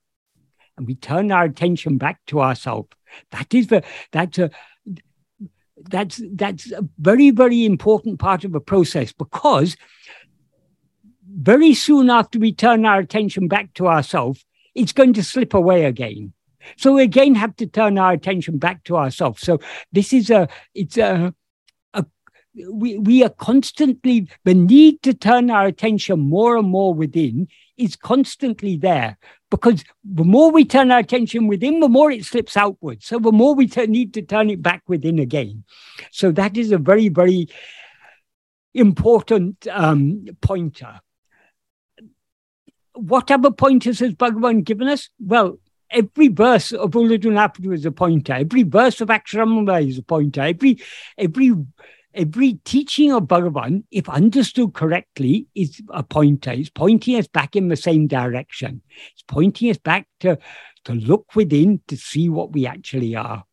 And we turn our attention back to ourselves. That is the, that's a, that's, that's a very, very important part of the process because very soon after we turn our attention back to ourselves, it's going to slip away again. So we again have to turn our attention back to ourselves. So this is a, it's a, we, we are constantly, the need to turn our attention more and more within is constantly there because the more we turn our attention within, the more it slips outwards. So the more we need to turn it back within again. So that is a very, very important um, pointer. What other pointers has Bhagavan given us? Well, every verse of Ulladu Narpadu is a pointer. Every verse of Aksharamala is a pointer. Every every every teaching of Bhagavan, if understood correctly, is a pointer. It's pointing us back in the same direction. It's pointing us back to, to look within to see what we actually are.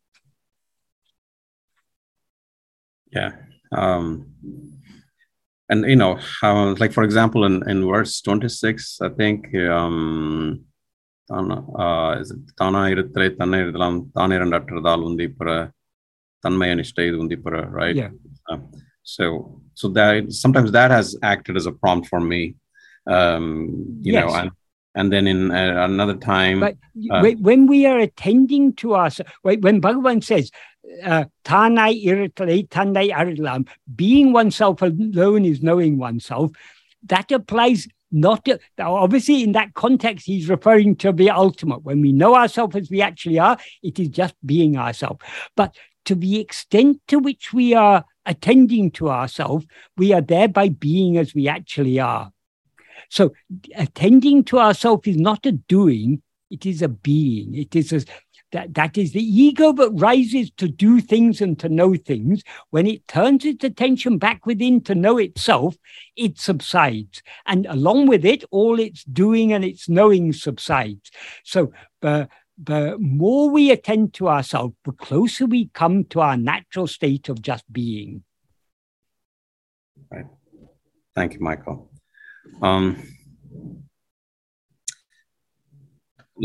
Yeah. Um, and, you know, uh, like, for example, in, in verse 26, I think um, தானா இருத்தலை தன்னை இருக்கலாம் தானே இரண்டு அற்றதால் உந்தி பெற தன்மை அனிஷ்ட இது உந்தி பெற uh, so so that sometimes that has acted as a prompt for me um you yes. know and and then in uh, another time but uh, when we are attending to us when bhagavan says tanai irritale tanai arilam being oneself alone is knowing oneself. That applies not obviously in that context he's referring to the ultimate. When we know ourselves as we actually are it is just being ourselves but to the extent to which we are attending to ourselves we are there by being as we actually are so attending to ourselves is not a doing it is a being it is a that, that is the ego that rises to do things and to know things. When it turns its attention back within to know itself, it subsides. And along with it, all its doing and its knowing subsides. So the, the more we attend to ourselves, the closer we come to our natural state of just being. Right. Thank you, Michael. Um,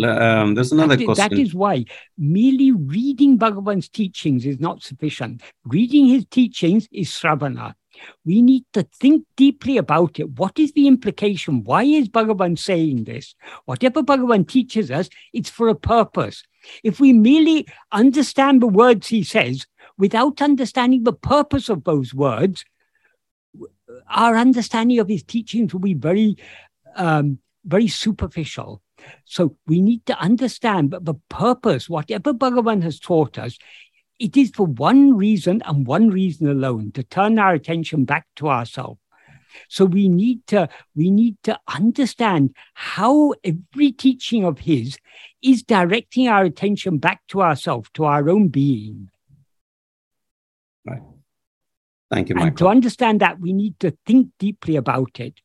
um, there's another that question. That is why merely reading Bhagavan's teachings is not sufficient. Reading his teachings is sravana. We need to think deeply about it. What is the implication? Why is Bhagavan saying this? Whatever Bhagavan teaches us, it's for a purpose. If we merely understand the words he says without understanding the purpose of those words, our understanding of his teachings will be very, um, very superficial. So we need to understand the purpose, whatever Bhagavan has taught us, it is for one reason and one reason alone to turn our attention back to ourselves. So we need to we need to understand how every teaching of his is directing our attention back to ourselves, to our own being. Right. Thank you, Michael. And to understand that, we need to think deeply about it.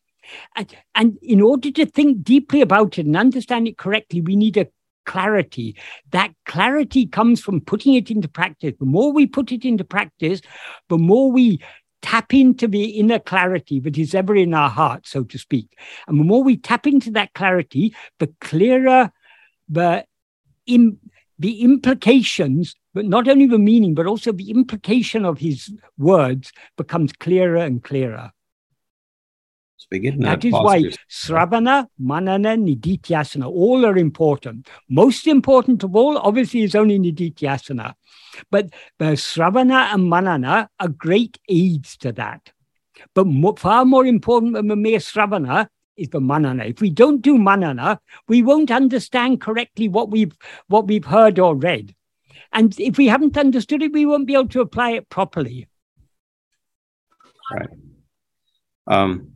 And, and in order to think deeply about it and understand it correctly, we need a clarity. That clarity comes from putting it into practice. The more we put it into practice, the more we tap into the inner clarity that is ever in our heart, so to speak. And the more we tap into that clarity, the clearer the, in, the implications, but not only the meaning, but also the implication of his words becomes clearer and clearer. Begin that is why Sravana, Manana, Nididhyasana, all are important. Most important of all, obviously, is only Nididhyasana. But the Sravana and Manana are great aids to that. But more, far more important than the mere Sravana is the Manana. If we don't do Manana, we won't understand correctly what we've, what we've heard or read. And if we haven't understood it, we won't be able to apply it properly. Right. Um,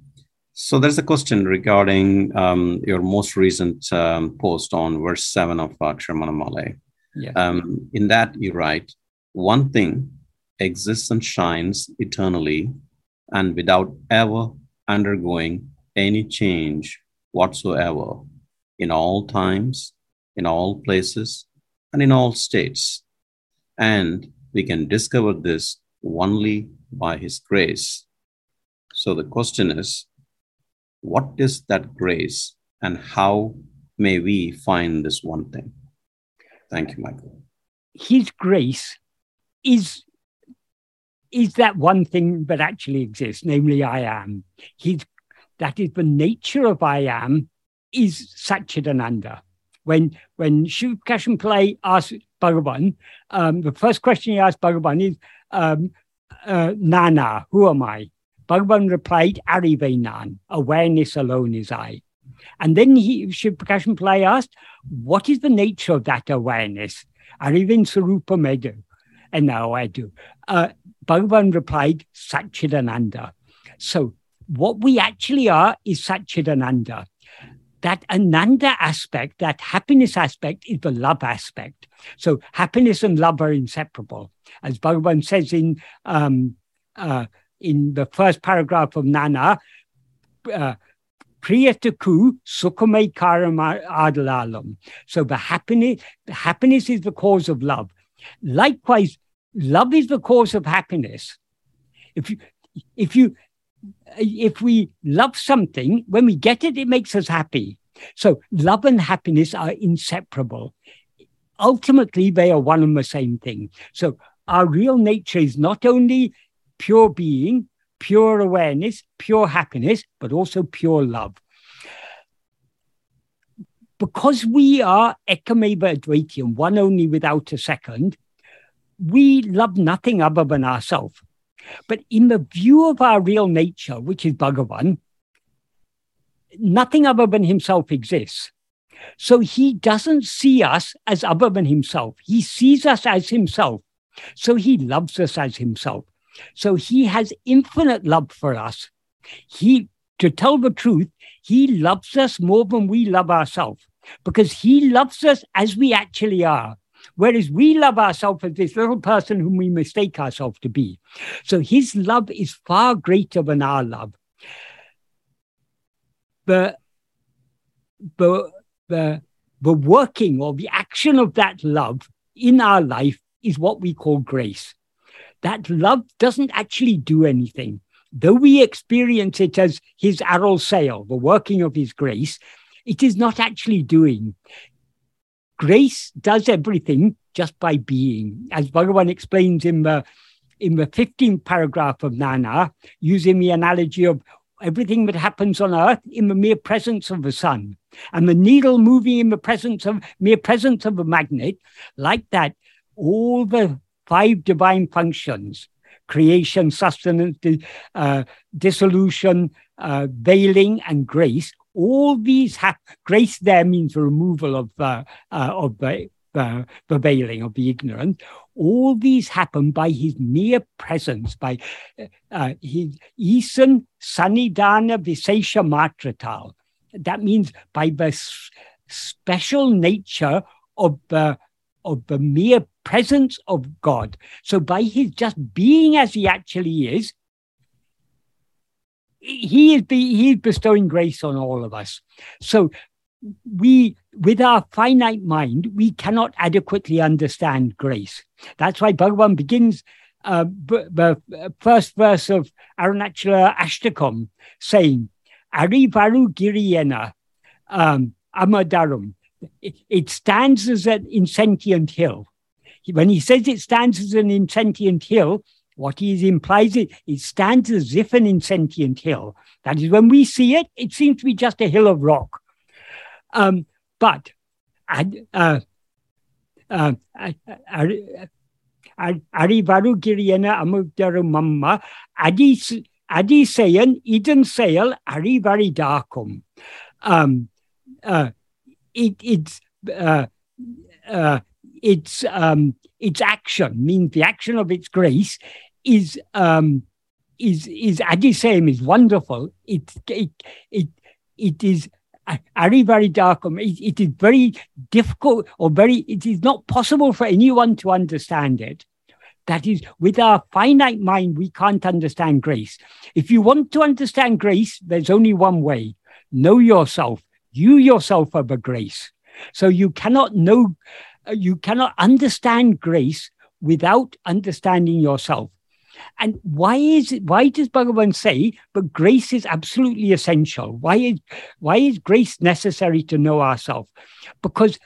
so there's a question regarding um, your most recent um, post on verse 7 of uh, Aksharamana Yeah. Um, in that you write, one thing exists and shines eternally and without ever undergoing any change whatsoever in all times, in all places, and in all states. And we can discover this only by His grace. So the question is, what is that grace and how may we find this one thing? Thank you, Michael. His grace is is that one thing that actually exists, namely I am. His that is the nature of I am is Satchidananda. When when Sivaprakasam Pillai asked Bhagavan, um, the first question he asked Bhagavan is, um, uh, Nan Yar, who am I? Bhagavan replied, Arivenan, awareness alone is I. And then he, Sivaprakasam Pillai asked, what is the nature of that awareness? Arivin Sarupa Medu. And now I do. Uh, Bhagavan replied, Satchidananda. So what we actually are is Satchidananda. That Ananda aspect, that happiness aspect, is the love aspect. So happiness and love are inseparable. As Bhagavan says in um, uh, in the first paragraph of Nan Yar, uh, Priyataku Sukhame Karama Adalalam. So the happiness, the happiness is the cause of love. Likewise, love is the cause of happiness. If you if you if we love something, when we get it, it makes us happy. So love and happiness are inseparable. Ultimately, they are one and the same thing. So our real nature is not only pure being, pure awareness, pure happiness, but also pure love. Because we are Ekameva Advitiyam, one only without a second, we love nothing other than ourselves. But in the view of our real nature, which is Bhagavan, nothing other than himself exists. So he doesn't see us as other than himself. He sees us as himself. So he loves us as himself. So he has infinite love for us. He, to tell the truth, he loves us more than we love ourselves because he loves us as we actually are. Whereas we love ourselves as this little person whom we mistake ourselves to be. So his love is far greater than our love. The, the, the, the working or the action of that love in our life is what we call grace that love doesn't actually do anything. Though we experience it as his aral sail, the working of his grace, it is not actually doing. Grace does everything just by being. As Bhagavan explains in the in the 15th paragraph of Nan Yar, using the analogy of everything that happens on earth in the mere presence of the sun and the needle moving in the presence of mere presence of a magnet like that all the five divine functions creation, sustenance, uh, dissolution, uh, veiling, and grace. All these have grace there means removal of uh, uh of the the prevailing of the ignorant. All these happen by his mere presence, by uh, his Isan Sanidana Visesha Matratal. That means by the special nature of the of the mere presence of God. So by his just being as he actually is, he is be, bestowing grace on all of us. So we with our finite mind we cannot adequately understand grace that's why bhagavan begins uh, b- the first verse of arunachala ashtakam saying arivaru giriyena um, amadarum it, it stands as an insentient hill when he says it stands as an insentient hill what he implies it, it stands as if an insentient hill. That is, when we see it, it seems to be just a hill of rock. Um, but uh, uh, Mamma Adi Adi Sayan Eden Sail Arivari Darkum. Um, uh, it, it's uh, uh, its um, its action means the action of its grace is um, is is Adisayam is wonderful. It it it it is very, very dark. It, it is very difficult or very, it is not possible for anyone to understand it. That is, with our finite mind, we can't understand grace. If you want to understand grace, there's only one way know yourself. You yourself are the grace. So you cannot know, Uh, you cannot understand grace without understanding yourself. And why is it, why does Bhagavan say, but grace is absolutely essential? Why is, why is grace necessary to know ourselves? Because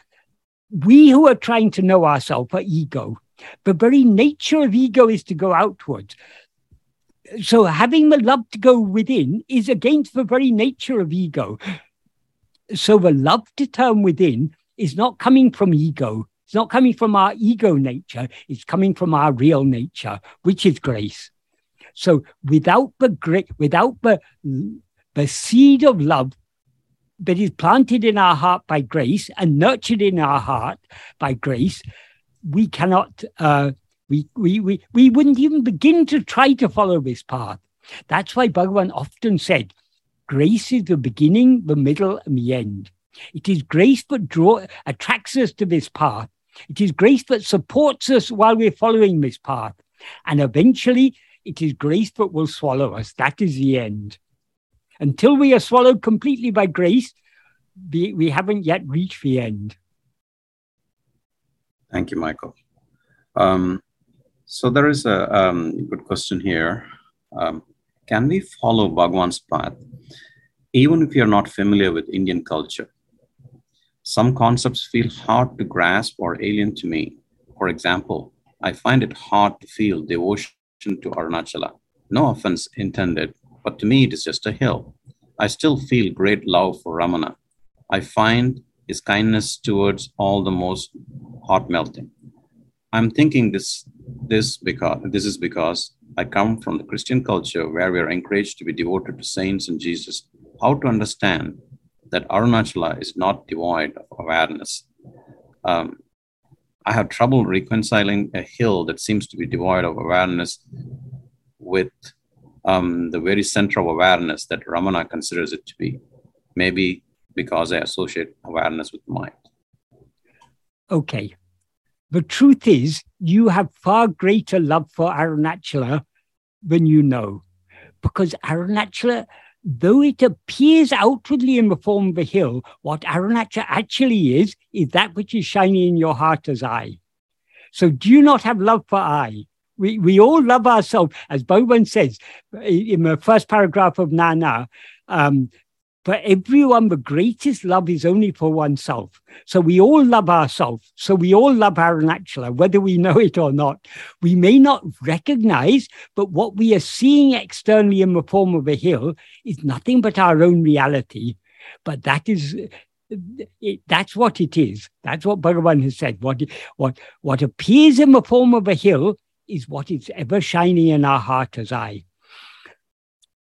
we who are trying to know ourselves are ego. The very nature of ego is to go outwards. So having the love to go within is against the very nature of ego. So the love to turn within is not coming from ego, it's not coming from our ego nature, it's coming from our real nature, which is grace. So without the great, without the, the seed of love that is planted in our heart by grace and nurtured in our heart by grace, we cannot, uh, we, we, we, we wouldn't even begin to try to follow this path. That's why Bhagavan often said, grace is the beginning, the middle, and the end. It is grace that draw, attracts us to this path. It is grace that supports us while we're following this path. And eventually, it is grace that will swallow us. That is the end. Until we are swallowed completely by grace, we haven't yet reached the end. Thank you, Michael. Um, so there is a um, good question here. Um, can we follow Bhagwan's path even if you're not familiar with Indian culture? Some concepts feel hard to grasp or alien to me. For example, I find it hard to feel devotion to Arunachala. No offense intended, but to me it is just a hill. I still feel great love for Ramana. I find his kindness towards all the most heart melting. I'm thinking this this because this is because I come from the Christian culture where we are encouraged to be devoted to saints and Jesus. How to understand that Arunachala is not devoid of awareness. Um, I have trouble reconciling a hill that seems to be devoid of awareness with um, the very center of awareness that Ramana considers it to be. Maybe because I associate awareness with mind. Okay. The truth is, you have far greater love for Arunachala than you know, because Arunachala though it appears outwardly in the form of a hill, what Arunachala actually is, is that which is shining in your heart as I. So do you not have love for I? We, we all love ourselves, as Bhagavan says in the first paragraph of Nan Yar. Um, for everyone, the greatest love is only for oneself. So we all love ourselves. So we all love Arunachala, whether we know it or not. We may not recognize, but what we are seeing externally in the form of a hill is nothing but our own reality. But that is it, that's what it is. That's what Bhagavan has said. What, what, what appears in the form of a hill is what is ever shining in our heart as I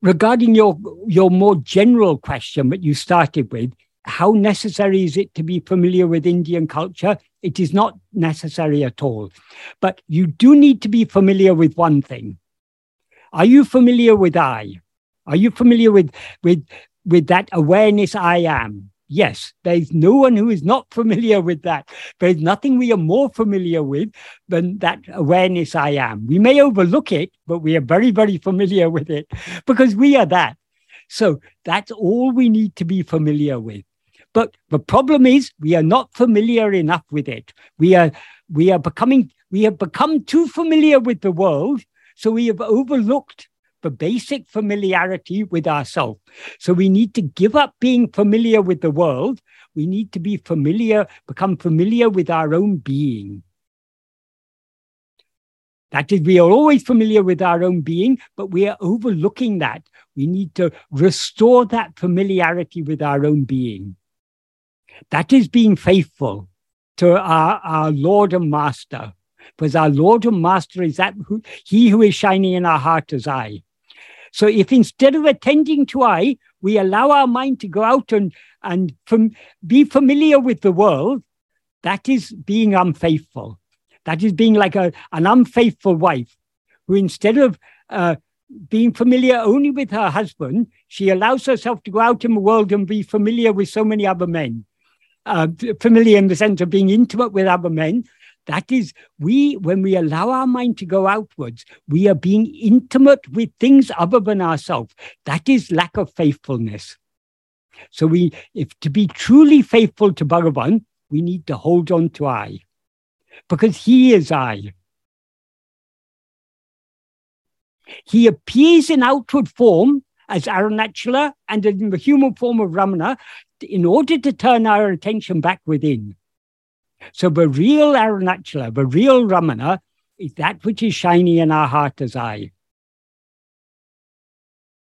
regarding your your more general question that you started with, how necessary is it to be familiar with Indian culture? It is not necessary at all. But you do need to be familiar with one thing. Are you familiar with I? Are you familiar with, with, with that awareness I am? Yes, there's no one who is not familiar with that. There's nothing we are more familiar with than that awareness I am. We may overlook it, but we are very, very familiar with it because we are that. So that's all we need to be familiar with. But the problem is we are not familiar enough with it. We are we are becoming we have become too familiar with the world, so we have overlooked the basic familiarity with ourselves. So we need to give up being familiar with the world. We need to be familiar, become familiar with our own being. That is, we are always familiar with our own being, but we are overlooking that. We need to restore that familiarity with our own being. That is being faithful to our, our Lord and Master. Because our Lord and Master is that who, He who is shining in our heart as I. So if instead of attending to I, we allow our mind to go out and, and from, be familiar with the world, that is being unfaithful. That is being like a, an unfaithful wife who instead of uh, being familiar only with her husband, she allows herself to go out in the world and be familiar with so many other men. Uh, familiar in the sense of being intimate with other men. That is, we, when we allow our mind to go outwards, we are being intimate with things other than ourselves. That is lack of faithfulness. So we, if to be truly faithful to Bhagavan, we need to hold on to I, because he is I. He appears in outward form as Arunachala and in the human form of Ramana in order to turn our attention back within. So the real Arunachala, the real Ramana, is that which is shining in our heart as I.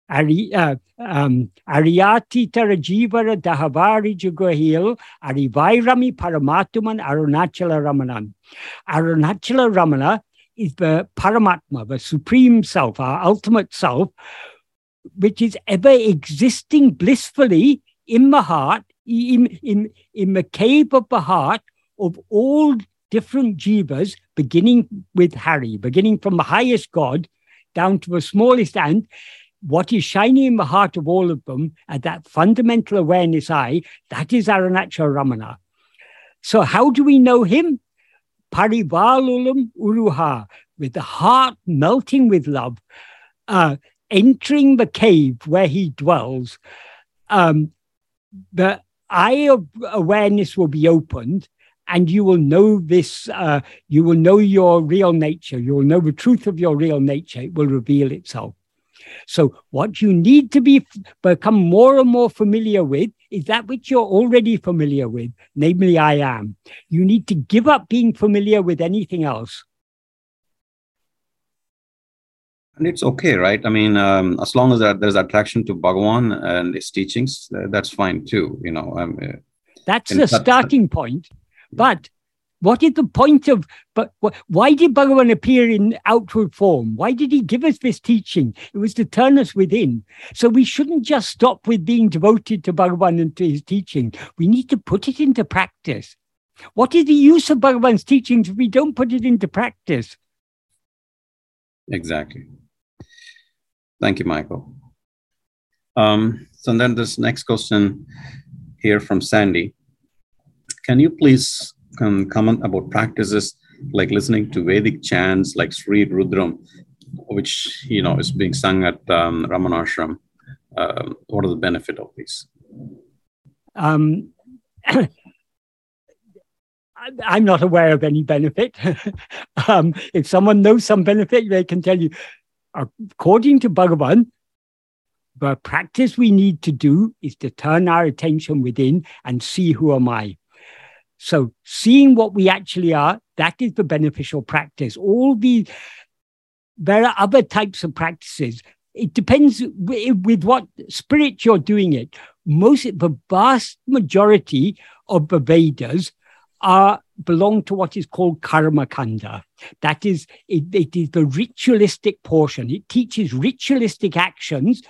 Uh, um, Ariyati Tarajivara Dahavari Jugahil Arivairami Paramatuman Arunachala Ramanan. Arunachala Ramana is the Paramatma, the Supreme Self, our ultimate self, which is ever existing blissfully in the heart, in, in, in the cave of the heart of all different jivas, beginning with Hari, beginning from the highest God down to the smallest ant, what is shining in the heart of all of them, at that fundamental awareness I, that is Arunachala Ramana. So how do we know him? Parivalulam Uruha, with the heart melting with love, uh, entering the cave where he dwells. Um, the eye of awareness will be opened, and you will know this, uh, you will know your real nature, you will know the truth of your real nature, it will reveal itself. So, what you need to be become more and more familiar with is that which you're already familiar with, namely, I am. You need to give up being familiar with anything else. And it's okay, right? I mean, um, as long as there's attraction to Bhagavan and his teachings, that's fine too. You know, uh, that's the starting point. But what is the point of, but why did Bhagavan appear in outward form? Why did he give us this teaching? It was to turn us within. So we shouldn't just stop with being devoted to Bhagavan and to his teaching. We need to put it into practice. What is the use of Bhagavan's teachings if we don't put it into practice? Exactly. Thank you, Michael. Um, so then this next question here from Sandy. Can you please um, comment about practices like listening to Vedic chants like Sri Rudram, which you know is being sung at um, Ramanashram. Uh, what are the benefit of these? Um, I'm not aware of any benefit. um, if someone knows some benefit, they can tell you. According to Bhagavan, the practice we need to do is to turn our attention within and see who am I. So seeing what we actually are, that is the beneficial practice. All the there are other types of practices. It depends with what spirit you're doing it. Most the vast majority of the Vedas are belong to what is called karma kanda. That is, it, it is the ritualistic portion. It teaches ritualistic actions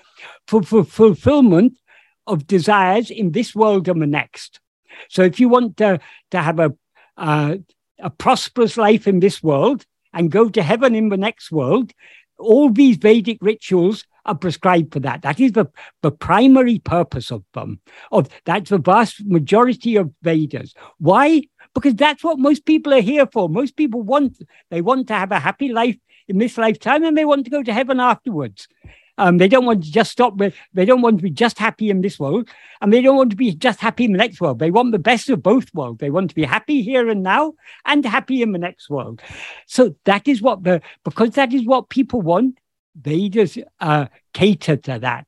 for, for fulfillment of desires in this world and the next. So if you want to, to have a, uh, a prosperous life in this world and go to heaven in the next world, all these Vedic rituals are prescribed for that. That is the, the primary purpose of them. Of that's the vast majority of Vedas. Why? Because that's what most people are here for. Most people want they want to have a happy life in this lifetime and they want to go to heaven afterwards. Um, they don't want to just stop with, they don't want to be just happy in this world, and they don't want to be just happy in the next world. They want the best of both worlds. They want to be happy here and now and happy in the next world. So that is what the, because that is what people want, Vedas uh, cater to that.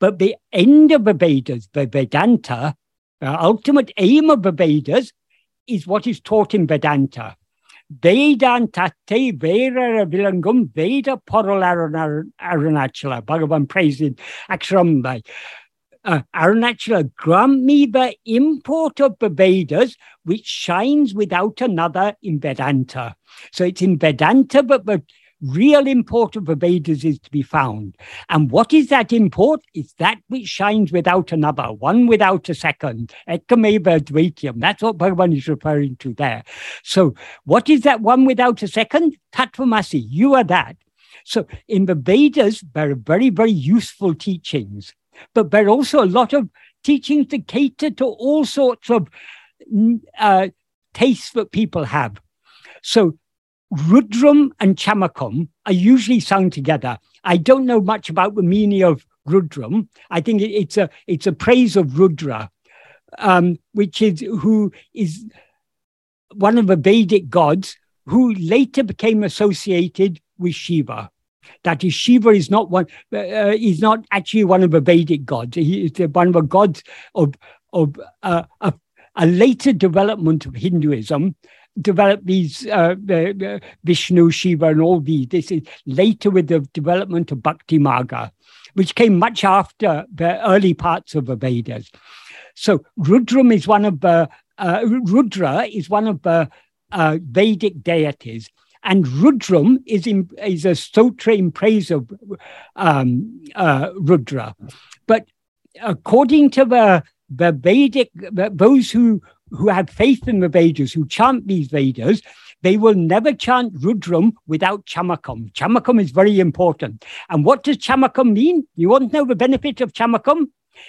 But the end of the Vedas, the Vedanta, the ultimate aim of the Vedas is what is taught in Vedanta. Vedantate Vera Vilangum Veda Porol Arunachala. Bhagavan praising Aksharambai. Uh, Arunachala, grant me the import of the Vedas, which shines without another in Vedanta. So it's in Vedanta, but the real import of the Vedas is to be found. And what is that import? It's that which shines without another, one without a second. Ekameva. That's what Bhagavan is referring to there. So, what is that one without a second? Tattvamasi. You are that. So, in the Vedas, there are very, very useful teachings, but there are also a lot of teachings that cater to all sorts of uh, tastes that people have. So, Rudram and Chamakam are usually sung together. I don't know much about the meaning of Rudram. I think it's a it's a praise of Rudra, um, which is who is one of the Vedic gods who later became associated with Shiva. That is, Shiva is not one. Uh, he's not actually one of the Vedic gods. He is one of the gods of of uh, a, a later development of Hinduism developed these uh, uh, Vishnu, Shiva, and all these. This is later with the development of Bhakti Marga, which came much after the early parts of the Vedas. So Rudram is one of the uh, Rudra is one of the uh, Vedic deities, and Rudram is in, is a stotra in praise of um, uh, Rudra. But according to the the Vedic, those who who have faith in the Vedas, who chant these Vedas, they will never chant Rudram without Chamakam. Chamakam is very important. And what does Chamakam mean? You want to know the benefit of Chamakam?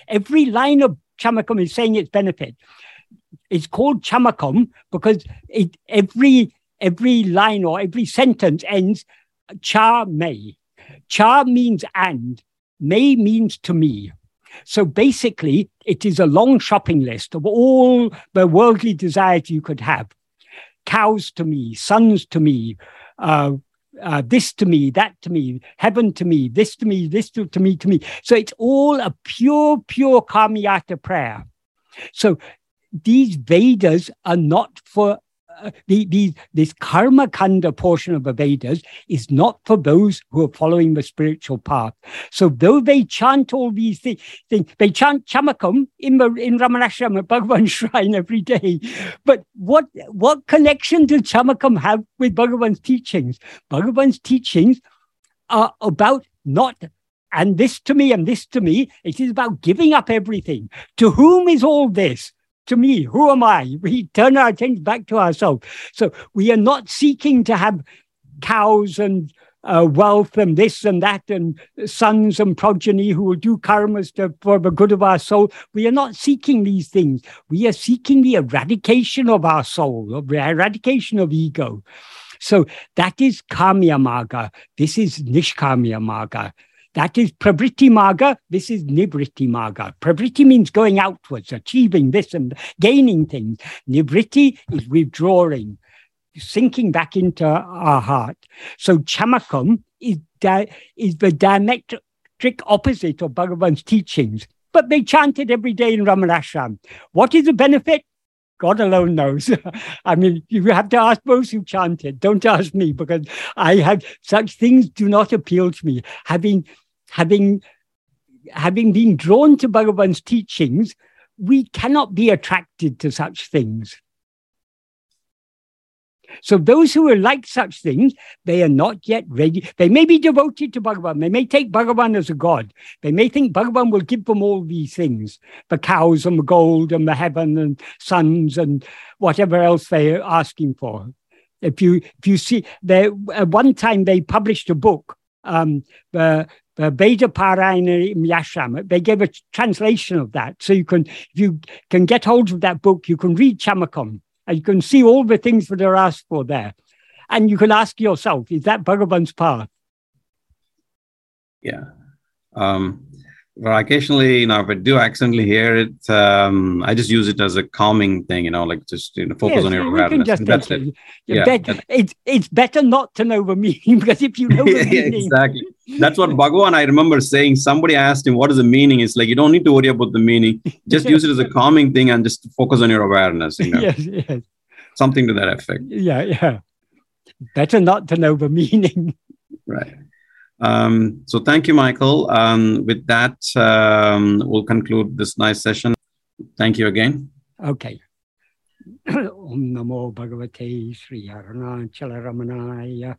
Every line of Chamakam is saying its benefit. It's called Chamakam because it, every every line or every sentence ends cha may. Cha means and, may means to me. So basically, it is a long shopping list of all the worldly desires you could have cows to me, sons to me, uh, uh, this to me, that to me, heaven to me, this to me, this to, to me, to me. So it's all a pure, pure Kamyata prayer. So these Vedas are not for the, the, this karma kanda portion of the Vedas is not for those who are following the spiritual path. So though they chant all these things, they chant chamakam in, the, in Ramanashram at Bhagavan shrine every day. But what, what connection does chamakam have with Bhagavan's teachings? Bhagavan's teachings are about not and this to me and this to me. It is about giving up everything. To whom is all this? To me. Who am I? We turn our attention back to ourselves. So we are not seeking to have cows and uh, wealth and this and that and sons and progeny who will do karmas to, for the good of our soul. We are not seeking these things. We are seeking the eradication of our soul, of the eradication of ego. So that is Kamya Marga. This is Nishkamya Marga. That is Pravritti Marga. This is Nivritti Marga. Pravritti means going outwards, achieving this and gaining things. Nivritti is withdrawing, sinking back into our heart. So Chamakam is, di- is the diametric opposite of Bhagavan's teachings. But they chant it every day in Ramanashram. What is the benefit? God alone knows. I mean, you have to ask those who chant it. Don't ask me because I have such things do not appeal to me. Having having having been drawn to Bhagavan's teachings, we cannot be attracted to such things. So those who are like such things, they are not yet ready. They may be devoted to Bhagavan. They may take Bhagavan as a god. They may think Bhagavan will give them all these things, the cows and the gold and the heaven and sons and whatever else they are asking for. If you if you see, there at one time they published a book, um, the the Veda Parayana Yashram. They gave a translation of that, so you can if you can get hold of that book, you can read Chamakam and you can see all the things that are asked for there. And you can ask yourself, is that Bhagavan's path? Yeah. Um, well, occasionally, you know, if I do accidentally hear it, um, I just use it as a calming thing, you know, like just you know, focus yes, on your awareness. Just that's it. Yeah, better, it's, it's better not to know the meaning because if you know the meaning. exactly. That's what Bhagavan, I remember saying, somebody asked him, what is the meaning? It's like, you don't need to worry about the meaning. Just use it as a calming thing and just focus on your awareness, you know. yes, yes. Something to that effect. Yeah, yeah. Better not to know the meaning. Right. Um, so thank you, Michael. Um, with that, um, we'll conclude this nice session. Thank you again. Okay. Om Namo Bhagavate Sri.